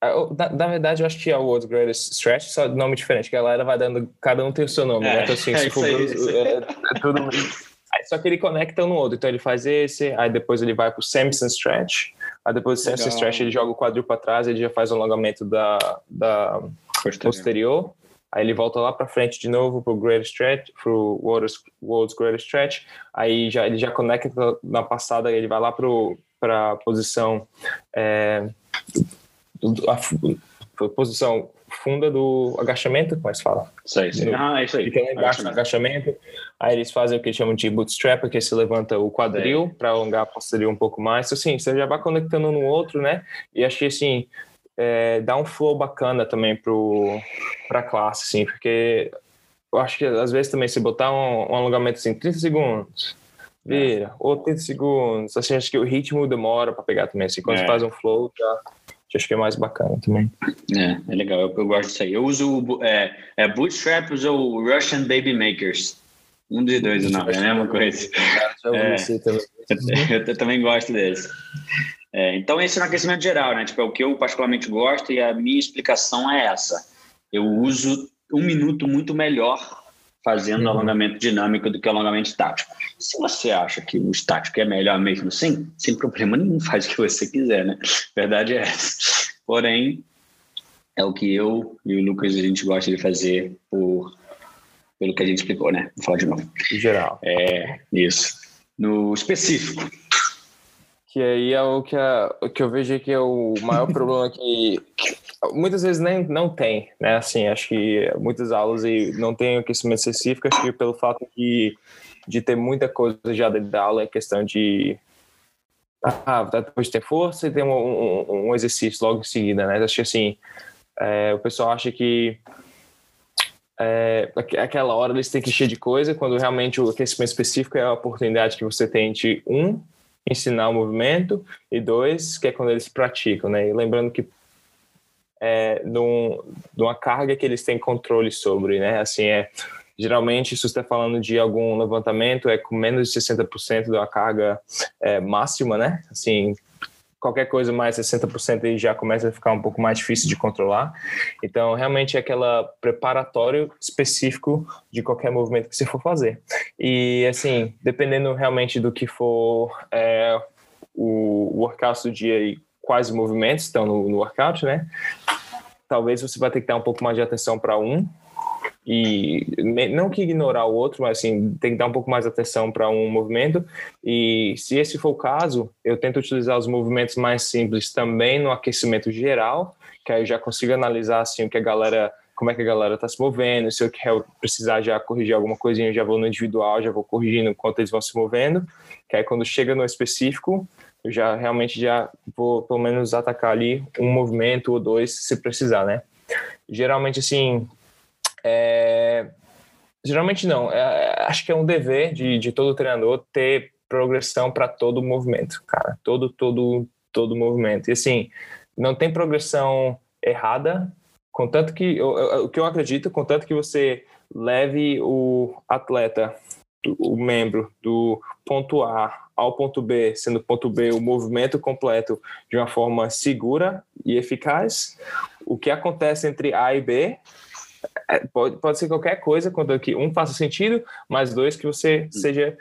Ah, na, na, verdade, eu acho que é o World's Greatest Stretch, só nome diferente, que a galera vai dando, cada um tem o seu nome, né? é? Então, assim, é, se for, é, é, tudo. Só que ele conecta um no outro. Então ele faz esse, aí depois ele vai pro Samson Stretch, Aí depois do Samson Stretch ele joga o quadril para trás, ele já faz o alongamento da, da posterior. posterior. Aí ele volta lá para frente de novo pro Great Stretch, pro World's, World's Great Stretch. Aí já, ele já conecta na passada, ele vai lá para a posição é, a, posição funda do agachamento, como é que fala? Sei, sei. ah, é isso aí. Fica lá embaixo no agachamento. Aí eles fazem o que eles chamam de bootstrap, que se levanta o quadril para alongar a posterior um pouco mais. Então, assim, você já vai conectando um no outro, né? E achei, assim, é, dá um flow bacana também para a classe, assim, porque eu acho que às vezes também se botar um, um alongamento assim, 30 segundos, vira, ou 30 segundos, assim, acho que o ritmo demora para pegar também, assim, quando é. você faz um flow, já que acho que é mais bacana também. É, é legal, eu, eu gosto disso aí. Eu uso é, é Bootstraps ou Russian Baby Makers. Um dos dois o nome, é a mesma coisa. É, [LAUGHS] eu, eu, também gosto desse. É, então, esse é no aquecimento geral, né? Tipo, é o que eu particularmente gosto e a minha explicação é essa. Eu uso um minuto muito melhor fazendo uhum. alongamento dinâmico do que alongamento estático. Se você acha que o estático é melhor mesmo assim, sem problema nenhum, [LAUGHS] faz o que você quiser, né? Verdade é essa. Porém, é o que eu e o Lucas a gente gosta de fazer por pelo que a gente explicou, né? Vou falar de novo. Em geral. É, isso. No específico. Que aí é o que, a, o que eu vejo que é o maior [LAUGHS] problema que, que muitas vezes nem não tem, né? Assim, acho que muitas aulas e não tem aquecimento específico, acho que pelo fato de, de ter muita coisa já dentro da aula, é questão de ah, depois ter força e ter um, um, um, exercício logo em seguida, né? Acho que assim, é, o pessoal acha que é, aquela hora eles têm que encher de coisa, quando realmente o aquecimento específico é a oportunidade que você tem de, um, ensinar o movimento, e dois, que é quando eles praticam, né? E lembrando que é, de, um, uma carga que eles têm controle sobre, né? Assim, é, geralmente, se você está falando de algum levantamento, é com menos de 60% da carga é, máxima, né? Assim, qualquer coisa mais 60% aí já começa a ficar um pouco mais difícil de controlar. Então, realmente é aquela preparatório específico de qualquer movimento que você for fazer. E, assim, dependendo realmente do que for é, o workout do dia e quais movimentos estão no, no workout, né? Talvez você vai ter que dar um pouco mais de atenção para um e não que ignorar o outro, mas assim, tem que dar um pouco mais atenção para um movimento. E se esse for o caso, eu tento utilizar os movimentos mais simples também no aquecimento geral, que aí eu já consigo analisar assim o que a galera como é que a galera está se movendo, se eu quero precisar já corrigir alguma coisinha, eu já vou no individual, já vou corrigindo enquanto eles vão se movendo, que aí quando chega no específico, eu já realmente já vou pelo menos atacar ali um movimento ou dois se precisar, né? Geralmente, assim, é... geralmente não, é... acho que é um dever de, de todo treinador ter progressão para todo movimento, cara, todo, todo, todo movimento. E assim, não tem progressão errada, contanto que, o que eu acredito, contanto que você leve o atleta, o membro do ponto A ao ponto B, sendo ponto B o movimento completo de uma forma segura e eficaz. O que acontece entre A e B pode, pode ser qualquer coisa, quando que um faça sentido, mas dois que você seja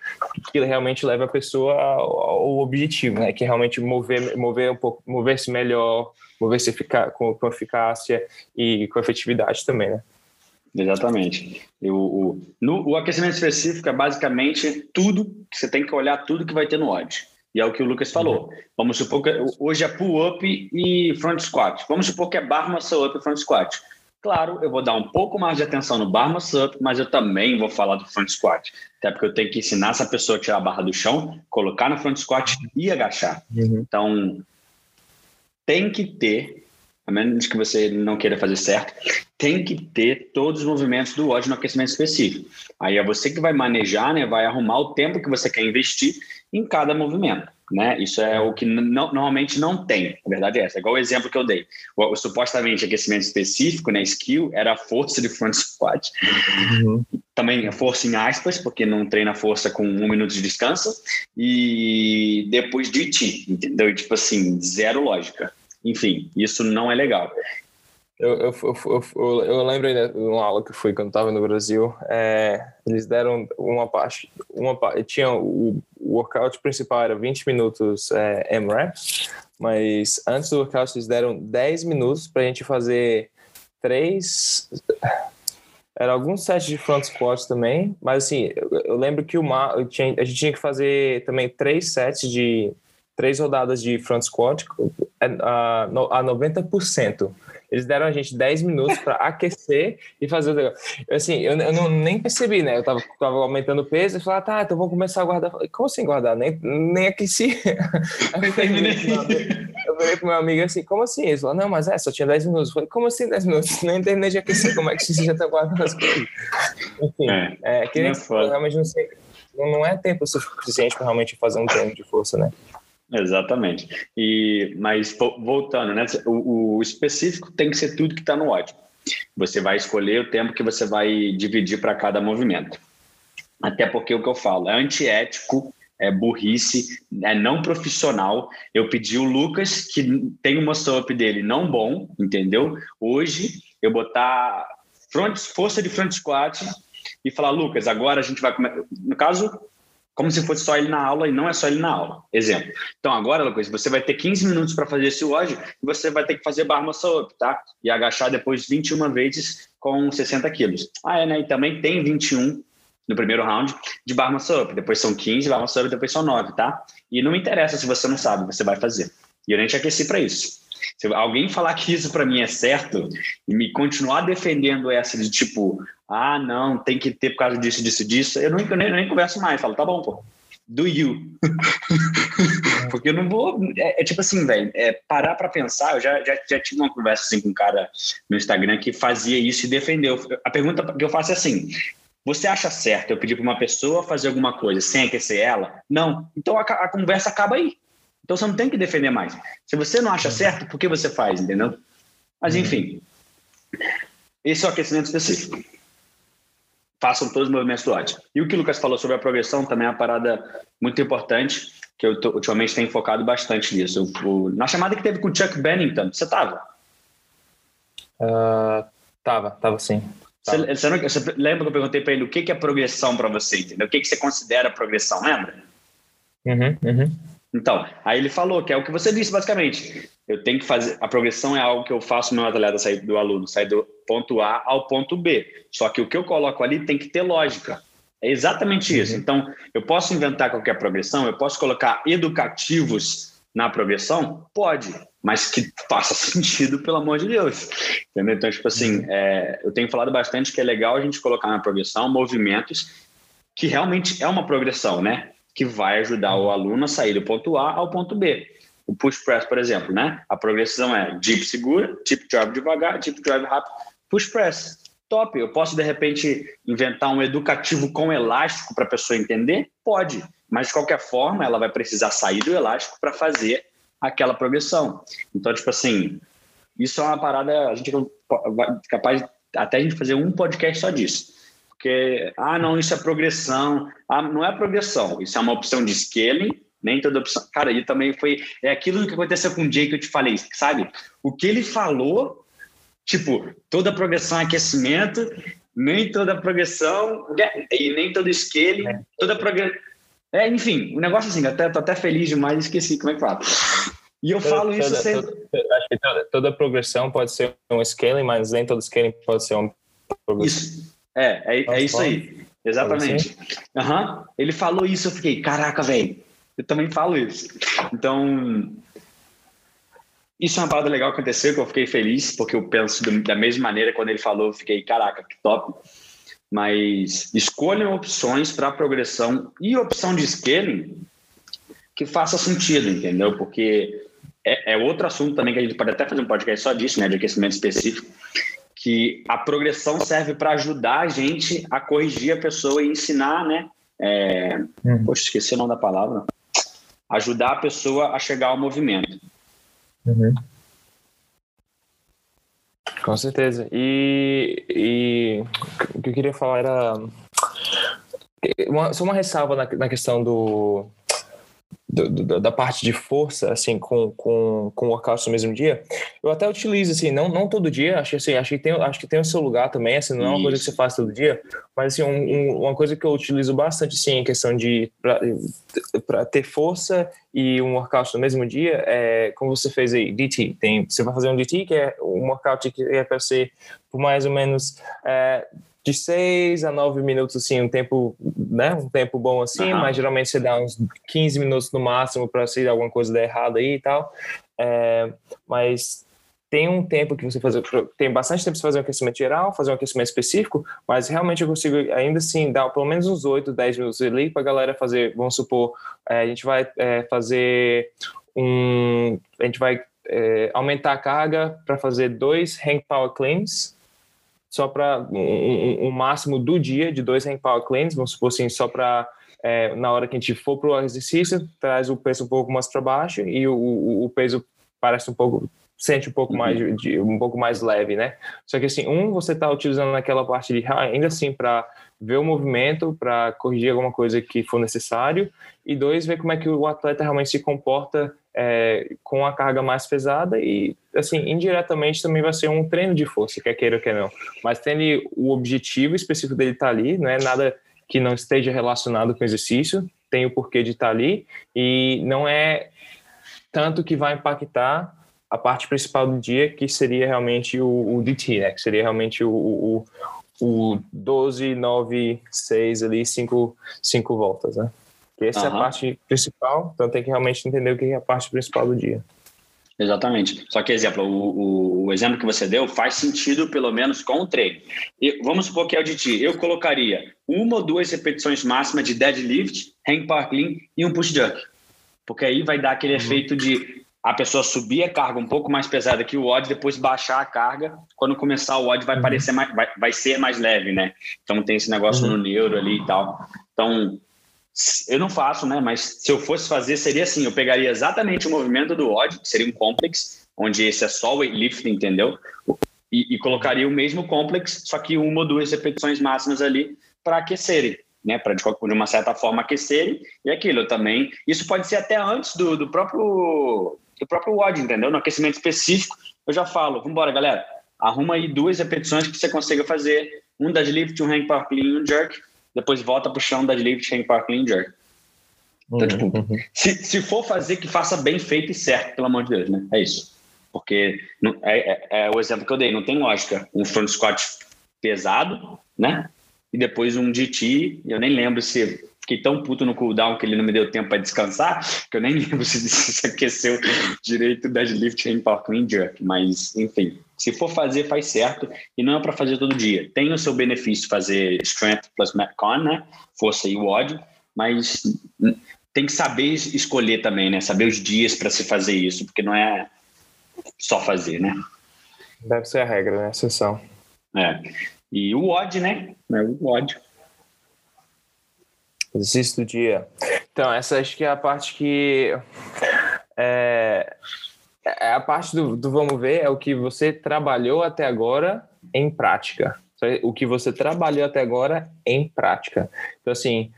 que realmente leve a pessoa ao, ao objetivo, né? Que realmente mover, mover um pouco, mover-se melhor, mover-se com, com eficácia e com efetividade também, né? Exatamente. Eu, o, no, o aquecimento específico é basicamente tudo que você tem que olhar tudo que vai ter no odd. E é o que o Lucas falou. Vamos supor que hoje é pull-up e front squat. Vamos supor que é bar muscle up e front squat. Claro, eu vou dar um pouco mais de atenção no bar muscle mas eu também vou falar do front squat. Até porque eu tenho que ensinar essa pessoa a tirar a barra do chão, colocar no front squat e agachar. Uhum. Então, tem que ter a menos que você não queira fazer certo, tem que ter todos os movimentos do ódio no aquecimento específico. Aí é você que vai manejar, né, vai arrumar o tempo que você quer investir em cada movimento. Né? Isso é o que normalmente não tem. A verdade é essa. É igual o exemplo que eu dei. O, o supostamente aquecimento específico, né, skill, era a força de front squat. Uhum. Também a força em aspas, porque não treina força com um minuto de descanso. E depois de ti, entendeu? Tipo assim, zero lógica. Enfim, isso não é legal. Eu, eu, eu, eu, eu lembro ainda de uma aula que fui quando estava no Brasil. É, eles deram uma parte, uma tinha o, o workout principal era 20 minutos é, M-reps, mas antes do workout eles deram 10 minutos para a gente fazer três. Era alguns sets de front squats também, mas assim, eu, eu lembro que o tinha, a gente tinha que fazer também três sets de três rodadas de front squat a, a 90%. Eles deram a gente 10 minutos para [LAUGHS] aquecer e fazer o negócio. Assim, eu, eu não, nem percebi, né? Eu tava, tava aumentando o peso e falei, ah, tá, então vamos começar a guardar. Falei, como assim guardar? Nem, nem aqueci. [LAUGHS] eu falei pro meu amigo assim, como assim? Ele falou, não, mas é, só tinha 10 minutos. Eu falei, como assim 10 minutos? Nem terminei de aquecer, como é que você já tá guardando as coisas? Enfim, é, é que nem, realmente não sei. Não é tempo suficiente para realmente fazer um treino de força, né? Exatamente. E, mas voltando, né? O, o específico tem que ser tudo que está no ótimo. Você vai escolher o tempo que você vai dividir para cada movimento. Até porque o que eu falo é antiético, é burrice, é não profissional. Eu pedi o Lucas, que tem uma muscle dele não bom, entendeu? Hoje, eu botar front, força de front squat e falar, Lucas, agora a gente vai começar. No caso, como se fosse só ele na aula e não é só ele na aula. Exemplo. Então, agora, Lucas, você vai ter 15 minutos para fazer esse WOD e você vai ter que fazer bar muscle up, tá? E agachar depois 21 vezes com 60 quilos. Ah, é, né? E também tem 21 no primeiro round de bar muscle up. Depois são 15 bar up, depois são 9, tá? E não interessa se você não sabe, você vai fazer. E eu nem te aqueci para isso. Se alguém falar que isso para mim é certo e me continuar defendendo essa de tipo, ah, não, tem que ter por causa disso, disso, disso, eu, não, eu nem, eu nem converso mais. Falo, tá bom, pô, do you. [LAUGHS] Porque eu não vou. É, é tipo assim, velho, é, parar para pensar. Eu já, já, já tive uma conversa assim com um cara no Instagram que fazia isso e defendeu. A pergunta que eu faço é assim: você acha certo eu pedir para uma pessoa fazer alguma coisa sem aquecer ela? Não. Então a, a, conversa acaba aí. Então você não tem que defender mais. Se você não acha certo, por que você faz, entendeu? Mas uhum. enfim. Esse é o aquecimento específico façam todos os movimentos do ótimo. E o que o Lucas falou sobre a progressão também é uma parada muito importante, que eu tô, ultimamente tenho focado bastante nisso. O, na chamada que teve com o Chuck Bennington, você estava? Uh, tava, tava sim. Tava. Você, você, não, você, lembra que eu perguntei para ele o que, que é progressão para você, entendeu? O que, que você considera progressão, lembra? Uhum, uhum. Então, aí ele falou que é o que você disse basicamente. Eu tenho que fazer. A progressão é algo que eu faço no meu atleta sair do aluno, sair do ponto A ao ponto B. Só que o que eu coloco ali tem que ter lógica. É exatamente isso. Uhum. Então, eu posso inventar qualquer progressão, eu posso colocar educativos na progressão? Pode, mas que faça [LAUGHS] sentido, pelo amor de Deus. Entendeu? Então, tipo assim, uhum. é, eu tenho falado bastante que é legal a gente colocar na progressão movimentos que realmente é uma progressão, né? Que vai ajudar o aluno a sair do ponto A ao ponto B. O push press, por exemplo, né? A progressão é dip segura, dip drive devagar, dip drive rápido, push press. Top. Eu posso de repente inventar um educativo com elástico para a pessoa entender? Pode. Mas de qualquer forma, ela vai precisar sair do elástico para fazer aquela progressão. Então, tipo assim, isso é uma parada, a gente é capaz até a gente fazer um podcast só disso. Porque, ah, não, isso é progressão. Ah, não é progressão, isso é uma opção de scaling, nem toda opção. Cara, e também foi. É aquilo que aconteceu com o Jay que eu te falei, sabe? O que ele falou, tipo, toda progressão é aquecimento, nem toda progressão, e nem todo scaling, toda progressão. É, enfim, o um negócio assim, até, tô até feliz demais, esqueci como é que fala. E eu toda, falo isso toda, sempre. Toda, toda, progressão pode ser um scaling, mas nem todo scaling pode ser um progressão. Isso. É, é, é isso aí. Exatamente. Uhum. Ele falou isso, eu fiquei, caraca, velho. Eu também falo isso. Então, isso é uma parada legal que aconteceu, que eu fiquei feliz, porque eu penso da mesma maneira quando ele falou, eu fiquei, caraca, que top. Mas escolham opções para progressão e opção de scaling que faça sentido, entendeu? Porque é, é, outro assunto também que a gente pode até fazer um podcast só disso, né, de aquecimento específico, que a progressão serve para ajudar a gente a corrigir a pessoa e ensinar, né? É, uhum. Poxa, esqueci o nome da palavra. Ajudar a pessoa a chegar ao movimento. Uhum. Com certeza. E, e o que eu queria falar era. Uma, só uma ressalva na, na questão do, do, do, da parte de força, assim, com, com, com o workout no mesmo dia, eu até utilizo, assim, não, não todo dia, acho, assim, acho, que tem, acho que tem o seu lugar também, assim, não é uma coisa que você faz todo dia, mas, assim, um, um, uma coisa que eu utilizo bastante, sim, em questão de, para ter força e um workout no mesmo dia, é como você fez aí, DT, tem, você vai fazer um DT, que é um workout que é para ser por mais ou menos... É, de 6 a 9 minutos, assim, um tempo, né, um tempo bom assim, uhum. mas geralmente você dá uns 15 minutos no máximo para se alguma coisa der errado aí e tal. É, mas tem um tempo que você fazer, tem bastante tempo para fazer um aquecimento geral, fazer um aquecimento específico, mas realmente eu consigo ainda assim dar pelo menos uns 8, 10 minutos ali para a galera fazer, vamos supor, é, a gente vai é, fazer um, a gente vai é, aumentar a carga para fazer dois hang power cleans, só para um, um, máximo do dia de dois hand power cleans, vamos supor assim, só para é, na hora que a gente for para o exercício, traz o peso um pouco mais para baixo e o, o, o, peso parece um pouco sente um pouco uhum. mais de, um pouco mais leve, né? Só que assim, um você está utilizando naquela parte de ainda assim para ver o movimento, para corrigir alguma coisa que for necessário, e dois ver como é que o atleta realmente se comporta é, com a carga mais pesada e, assim, indiretamente também vai ser um treino de força, quer queira quer não. Mas tendo o objetivo específico dele estar tá ali, não é nada que não esteja relacionado com o exercício, tem o porquê de estar tá ali e não é tanto que vai impactar a parte principal do dia, que seria realmente o, o DT, né? Que seria realmente o, o, o 12, 9, 6 ali, 5, 5 voltas, né? Que essa uhum. é a parte principal, então tem que realmente entender o que é a parte principal do dia. Exatamente. Só que, exemplo, o, o, o, exemplo que você deu faz sentido, pelo menos, com o treino. E, vamos supor que é o de ti. Eu colocaria uma ou duas repetições máximas de deadlift, hang power clean e um push jerk. Porque aí vai dar aquele uhum. efeito de a pessoa subir a carga um pouco mais pesada que o odd, depois baixar a carga. Quando começar o odd vai uhum. parecer mais, vai, vai ser mais leve, né? Então tem esse negócio uhum. no neuro ali e tal. Então, eu não faço, né? Mas se eu fosse fazer, seria assim: eu pegaria exatamente o movimento do odd, que seria um complex, onde esse é só weightlifting, entendeu? E, e, colocaria o mesmo complex, só que uma ou duas repetições máximas ali para aquecerem, né? Para de, de, uma certa forma aquecerem e aquilo também. Isso pode ser até antes do, do próprio do próprio WOD, entendeu? No aquecimento específico, eu já falo: vamos embora, galera. Arruma aí duas repetições que você consiga fazer um deadlift, um hang power clean, um jerk depois volta pro chão deadlift, hang power clean jerk. Então, uhum, tipo, uhum. se, se for fazer, que faça bem feito e certo, pelo amor de Deus, né? É isso. Porque não, é, é, é, o exemplo que eu dei, não tem lógica. Um front squat pesado, né? E depois um DT, eu nem lembro se fiquei tão puto no cooldown que ele não me deu tempo para descansar, que eu nem [LAUGHS] lembro se, se aqueceu direito deadlift em clean jerk, mas enfim, se for fazer, faz certo e não é para fazer todo dia. Tem o seu benefício fazer strength plus metcon, né? Força e WOD, mas tem que saber escolher também, né? Saber os dias para se fazer isso, porque não é só fazer, né? Deve ser a regra, né? A exceção. É. E o odd, né? É o odd. Exercício do dia. Então, essa acho que é a parte que. É, é a parte do, do vamos ver, é o que você trabalhou até agora em prática. O que você trabalhou até agora em prática. Então, assim,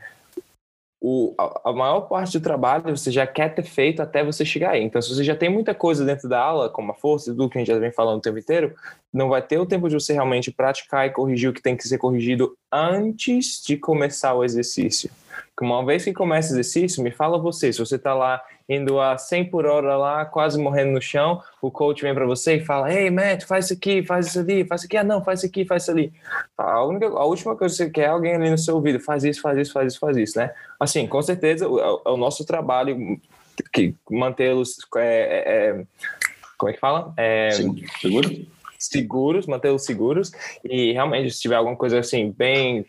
o, a, a, maior parte do trabalho você já quer ter feito até você chegar aí. Então, se você já tem muita coisa dentro da aula, como a força, tudo que a gente já vem falando o tempo inteiro, não vai ter o tempo de você realmente praticar e corrigir o que tem que ser corrigido antes de começar o exercício. Uma vez que começa o exercício, me fala você, se você está lá indo a 100 por hora lá, quase morrendo no chão, o coach vem para você e fala: Ei, Matt, faz isso aqui, faz isso ali, faz isso aqui, ah, não, faz isso aqui, faz isso ali. A, única, a última coisa que você quer é alguém ali no seu ouvido: faz isso, faz isso, faz isso, faz isso, né? Assim, com certeza, o, é o nosso trabalho que mantê-los. É, é, é, como é que fala? É, seguro? Seguros, mantê-los seguros. E realmente, se tiver alguma coisa assim, bem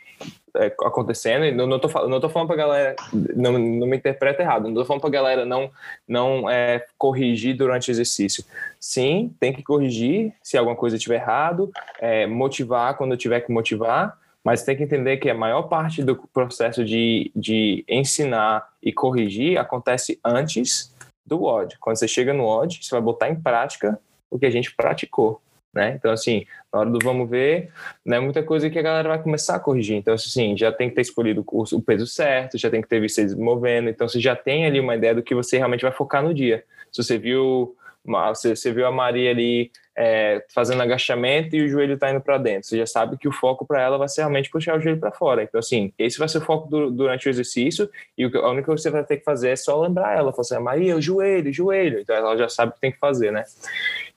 é, acontecendo, e não, não, tô, não tô falando pra galera, não, não me interpreta errado, não tô falando pra galera não, não é, corrigir durante o exercício. Sim, tem que corrigir se alguma coisa estiver errado, é, motivar quando tiver que motivar, mas tem que entender que a maior parte do processo de, de ensinar e corrigir acontece antes do WOD. Quando você chega no WOD, você vai botar em prática o que a gente praticou né? Então, assim, na hora do vamos ver, não é muita coisa que a galera vai começar a corrigir. Então, assim, já tem que ter escolhido o, o peso certo, já tem que ter visto eles movendo. Então, você já tem ali uma ideia do que você realmente vai focar no dia. Se você viu, você, você viu a Maria ali é, fazendo agachamento e o joelho está indo para dentro. Você já sabe que o foco para ela vai ser realmente puxar o joelho para fora. Então, assim, esse vai ser o foco do, durante o exercício e a única coisa que você vai ter que fazer é só lembrar ela. Falar assim, ah, Maria, o joelho, o joelho. Então, ela já sabe o que tem que fazer, né?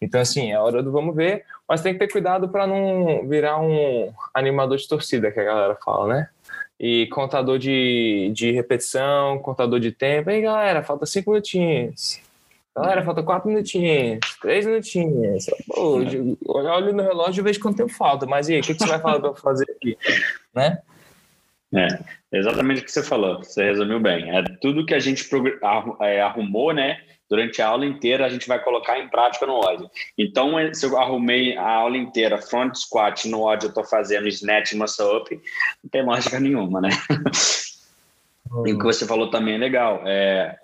Então, assim, é hora do vamos ver, mas tem que ter cuidado para não virar um animador de torcida, que a galera fala, né? E contador de, de repetição, contador de tempo. Aí, galera, falta cinco minutinhos Galera, falta quatro minutinhos, três minutinhos. Pô, eu olho no relógio e vejo quanto tempo falta. Mas e aí, o que, que você vai falar para eu fazer aqui? Né? É, exatamente o que você falou. Você resumiu bem. É tudo que a gente é, arrumou, né? Durante a aula inteira, a gente vai colocar em prática no ódio. Então, é, se eu arrumei a aula inteira, front squat no ódio, eu estou fazendo snatch e muscle up, não tem lógica nenhuma, né? Hum. E o que você falou também é legal. É,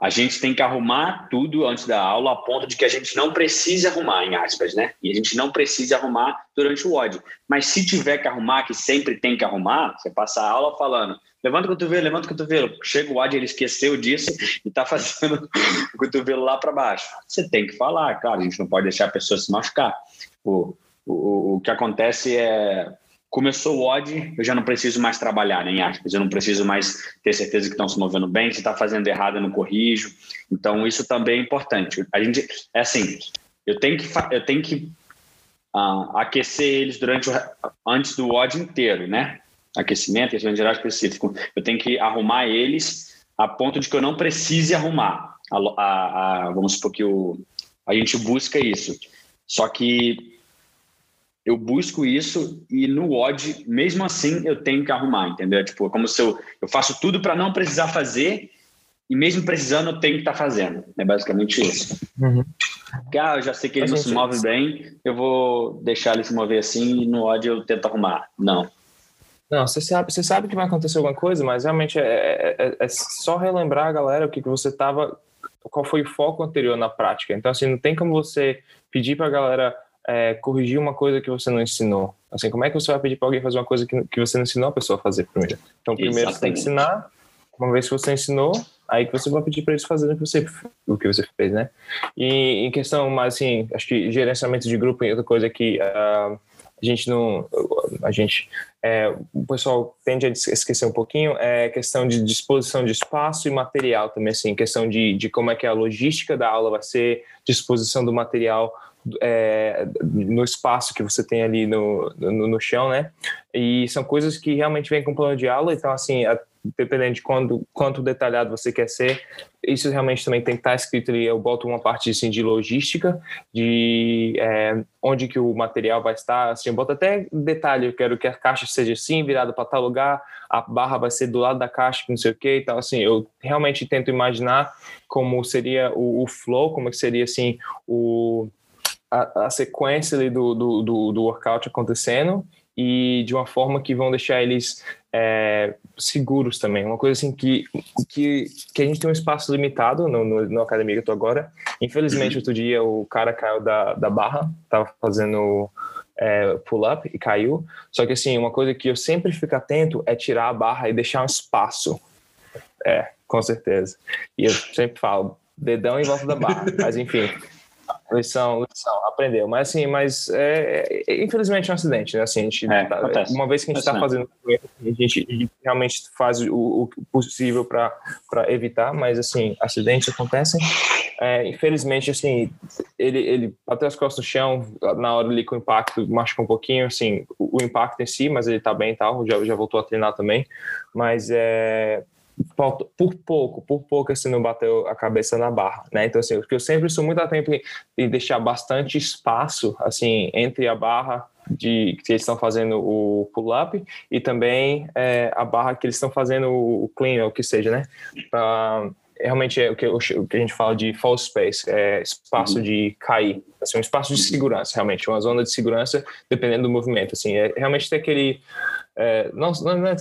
a gente tem que arrumar tudo antes da aula, a ponto de que a gente não precise arrumar, em aspas, né? E a gente não precisa arrumar durante o ódio. Mas se tiver que arrumar, que sempre tem que arrumar, você passa a aula falando, levanta o cotovelo, levanta o cotovelo. Chega o ódio, ele esqueceu disso e está fazendo o cotovelo lá para baixo. Você tem que falar, claro, a gente não pode deixar a pessoa se machucar. O, o, o que acontece é começou o odd, eu já não preciso mais trabalhar, nem aspas, eu não preciso mais ter certeza que estão se movendo bem, se está fazendo errado eu não corrijo. Então isso também é importante. A gente é assim, eu tenho que eu tenho que uh, aquecer eles durante o, antes do odd inteiro, né? Aquecimento, aquecimento geral específico. Eu tenho que arrumar eles a ponto de que eu não precise arrumar. A, a, a, vamos supor que o, a gente busca isso. Só que eu busco isso e no odd, mesmo assim, eu tenho que arrumar, entendeu? Tipo, é como se eu, eu faço tudo para não precisar fazer e mesmo precisando, eu tenho que estar tá fazendo. É basicamente isso. Uhum. Porque, ah, eu já sei que ele não se move bem, eu vou deixar ele se mover assim e no odd eu tento arrumar. Não. Não, você sabe, você sabe que vai acontecer alguma coisa, mas realmente é, é, é, é só relembrar a galera o que, que você estava, qual foi o foco anterior na prática. Então, assim, não tem como você pedir para a galera é, corrigir uma coisa que você não ensinou? Assim, como é que você vai pedir para alguém fazer uma coisa que, que você não ensinou a pessoa a fazer primeiro? Então, primeiro Exatamente. você tem que ensinar, uma vez que você ensinou, aí que você vai pedir para eles fazerem o que você, o que você fez, né? E em questão, mas assim, acho que gerenciamento de grupo e outra coisa que uh, a gente não, a gente, é, o pessoal tende a esquecer um pouquinho, é questão de disposição de espaço e material também, assim, questão de, de como é que a logística da aula vai ser, disposição do material, é, no espaço que você tem ali no, no, no, chão, né? E são coisas que realmente vêm com plano de aula, então, assim, a, dependendo de quando, quanto detalhado você quer ser. Isso realmente também tem que estar escrito ali. Eu boto uma parte assim, de logística, de é, onde que o material vai estar. Assim, eu boto até detalhe. Eu quero que a caixa seja assim, virada para tal lugar. A barra vai ser do lado da caixa, não sei o que. Então, assim, eu realmente tento imaginar como seria o, o flow, como que seria assim o a, a sequência ali do, do, do, do workout acontecendo e de uma forma que vão deixar eles é, seguros também. Uma coisa assim que, que, que a gente tem um espaço limitado no, no, no academia que eu tô agora. Infelizmente, outro dia o cara caiu da, da barra, tava fazendo é, pull-up e caiu. Só que assim, uma coisa que eu sempre fico atento é tirar a barra e deixar um espaço. É, com certeza. E eu sempre falo, dedão em volta da barra. Mas enfim, Lição, lição, aprendeu. Mas assim, mas é, é, infelizmente é um acidente, né? Assim, a gente, é, tá, uma vez que a gente está fazendo, a gente, a gente, realmente faz o, o possível para evitar, mas assim, acidentes acontecem. É, infelizmente, assim, ele, ele bateu as costas no chão, na hora ali com o impacto, machucou um pouquinho, assim, o, o impacto em si, mas ele está bem e tal, já, já voltou a treinar também. Mas é por pouco, por pouco assim não bateu a cabeça na barra, né? Então assim, porque eu sempre sou muito atento em deixar bastante espaço assim entre a barra de que eles estão fazendo o pull-up e também é, a barra que eles estão fazendo o clean, ou o que seja, né? Pra, realmente é o que, o que a gente fala de false space, é espaço uhum. de cair, assim, um espaço de segurança, realmente, uma zona de segurança dependendo do movimento, assim, é realmente ter aquele é, não, não é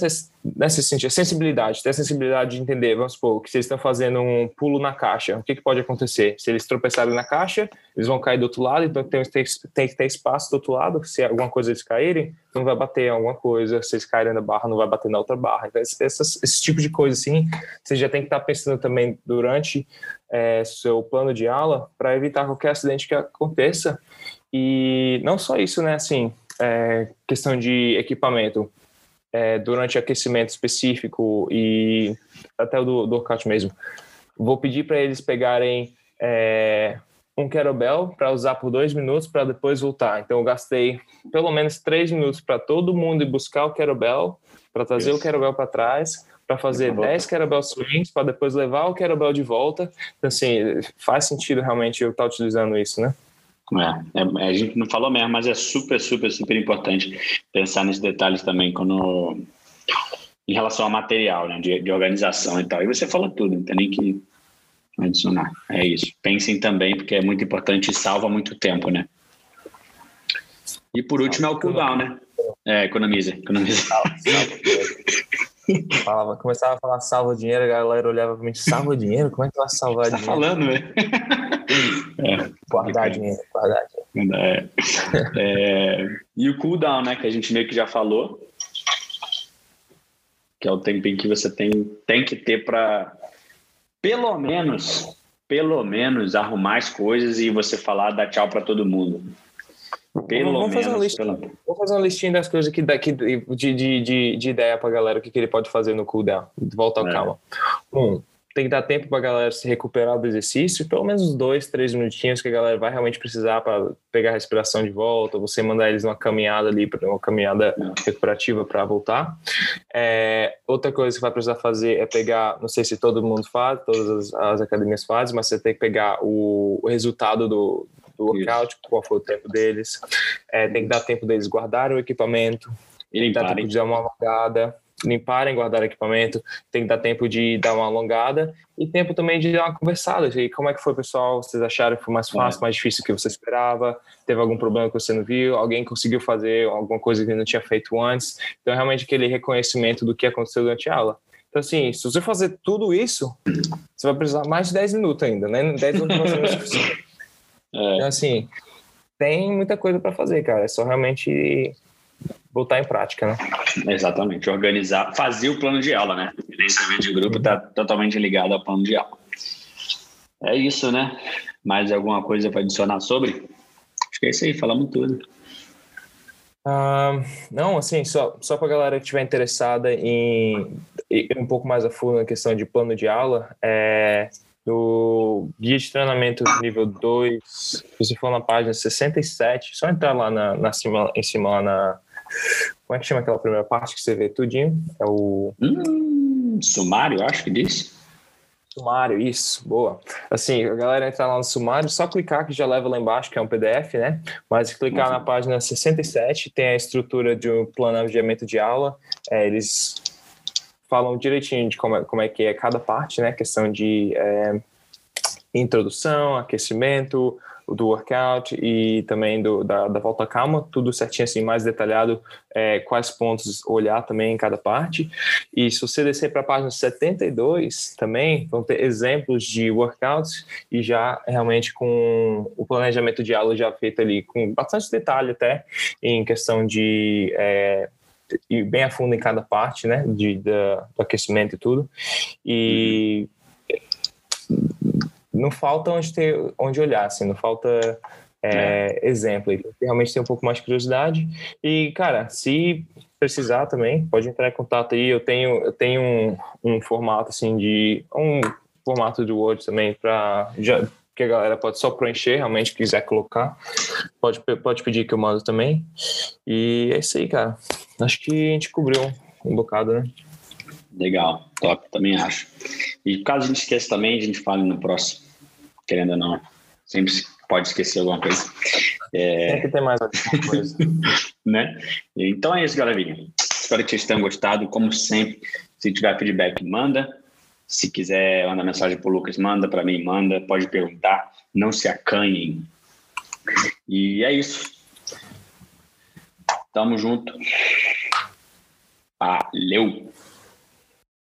nesse sentido, a sensibilidade, ter a sensibilidade de entender, vamos supor, que se eles estão fazendo um pulo na caixa, o que, que pode acontecer? Se eles tropeçarem na caixa, eles vão cair do outro lado, então tem, tem, tem que ter espaço do outro lado, se alguma coisa eles caírem, não vai bater em alguma coisa, se eles caírem na barra, não vai bater na outra barra. Então, esse, esse tipo de coisa assim, você já tem que estar pensando também durante é, seu plano de aula para evitar qualquer acidente que aconteça. E não só isso, né, assim, é, questão de equipamento é, durante aquecimento específico e até o do, do workout mesmo. Vou pedir para eles pegarem é, um kettlebell para usar por dois minutos para depois voltar. Então eu gastei pelo menos três minutos para todo mundo ir buscar o kettlebell, para trazer Isso. o kettlebell para trás, para fazer 10 kettlebell swings, para depois levar o kettlebell de volta. Então, assim, faz sentido realmente eu estar tá utilizando isso, né? É, é, a gente não falou mesmo, mas é super, super, super importante pensar nesses detalhes também quando em relação ao material, né, de, de organização e tal. E você fala tudo, não tem nem que adicionar. É isso. Pensem também, porque é muito importante e salva muito tempo, né? E por último é o cooldown, né? É, economiza, economiza. Falava, começava a falar salva dinheiro, a galera olhava pra mim, salva dinheiro? Como é que vai salvar tá dinheiro? Tá falando, né? [LAUGHS] É, guardar dinheiro, guardar dinheiro. É. É, e o cooldown, né, que a gente meio que já falou, que é o tempo em que você tem, tem que ter para, pelo menos, pelo menos, arrumar as coisas e você falar, dar tchau para todo mundo. Pelo vamos, menos. Fazer uma lista, pelo... Vamos fazer uma listinha das coisas que daqui de, de, de, de ideia para galera o que, que ele pode fazer no cooldown. Volta ao é. calma. Um, tem que dar tempo para a galera se recuperar do exercício, pelo menos dois, três minutinhos que a galera vai realmente precisar para pegar a respiração de volta, você mandar eles uma caminhada ali, uma caminhada recuperativa para voltar. É, outra coisa que vai precisar fazer é pegar, não sei se todo mundo faz, todas as, as academias fazem, mas você tem que pegar o, o resultado do, do workout, Isso. qual foi o tempo deles, é, tem que dar tempo deles guardarem o equipamento, tem que dar tempo de dar uma alongada, limparem, guardar equipamento, tem que dar tempo de dar uma alongada e tempo também de dar uma conversada. De como é que foi, pessoal? Vocês acharam que foi mais fácil, é. mais difícil do que você esperava? Teve algum problema que você não viu? Alguém conseguiu fazer alguma coisa que não tinha feito antes? Então, realmente, aquele reconhecimento do que aconteceu durante a aula. Então, assim, se você fazer tudo isso, você vai precisar mais de 10 minutos ainda, né? 10 minutos não vai ser suficiente. É. Então, assim, tem muita coisa para fazer, cara. É só realmente botar em prática, né? Exatamente, organizar, fazer o plano de aula, né? O gerenciamento de grupo está totalmente ligado ao plano de aula. É isso, né? Mais alguma coisa para adicionar sobre? Acho que é isso aí, falamos tudo. Uh, não, assim, só, só para a galera que estiver interessada em ir um pouco mais a fundo na questão de plano de aula, é, no guia de treinamento nível 2, se você for na página 67, só entrar lá na, na cima, em cima lá na, como é que chama aquela primeira parte que você vê tudinho? É o. Hum, sumário, acho que disse. Sumário, isso, boa. Assim, a galera entra lá no sumário, só clicar que já leva lá embaixo, que é um PDF, né? Mas clicar uhum. na página 67, tem a estrutura de um planejamento de aula. É, eles falam direitinho de como é, como é que é cada parte, né? Questão de é, introdução, aquecimento, do workout e também do, da, da volta calma, tudo certinho assim, mais detalhado, é, quais pontos olhar também em cada parte. E se você descer para a página 72 também, vão ter exemplos de workouts e já realmente com o planejamento de aula já feito ali, com bastante detalhe até, em questão de é, ir bem a fundo em cada parte, né, de, da, do aquecimento e tudo. E não falta onde, ter, onde olhar, assim, não falta é, é. exemplo. Realmente tem um pouco mais de curiosidade. E, cara, se precisar também, pode entrar em contato aí. Eu tenho, eu tenho um, um formato, assim, de... um formato de Word também para que a galera pode só preencher, realmente quiser colocar, pode, pode pedir que eu mando também. E é isso aí, cara. Acho que a gente cobriu um bocado, né? Legal, top, também acho. E caso a gente esqueça também, a gente fala no próximo, querendo ou não. Sempre pode esquecer alguma coisa. É... Tem que ter mais alguma [LAUGHS] coisa. né? Então é isso, galerinha. Espero que vocês tenham gostado. Como sempre, se tiver feedback, manda. Se quiser mandar mensagem para o Lucas, manda. Para mim, manda. Pode perguntar. Não se acanhem. E é isso. Tamo junto. Valeu!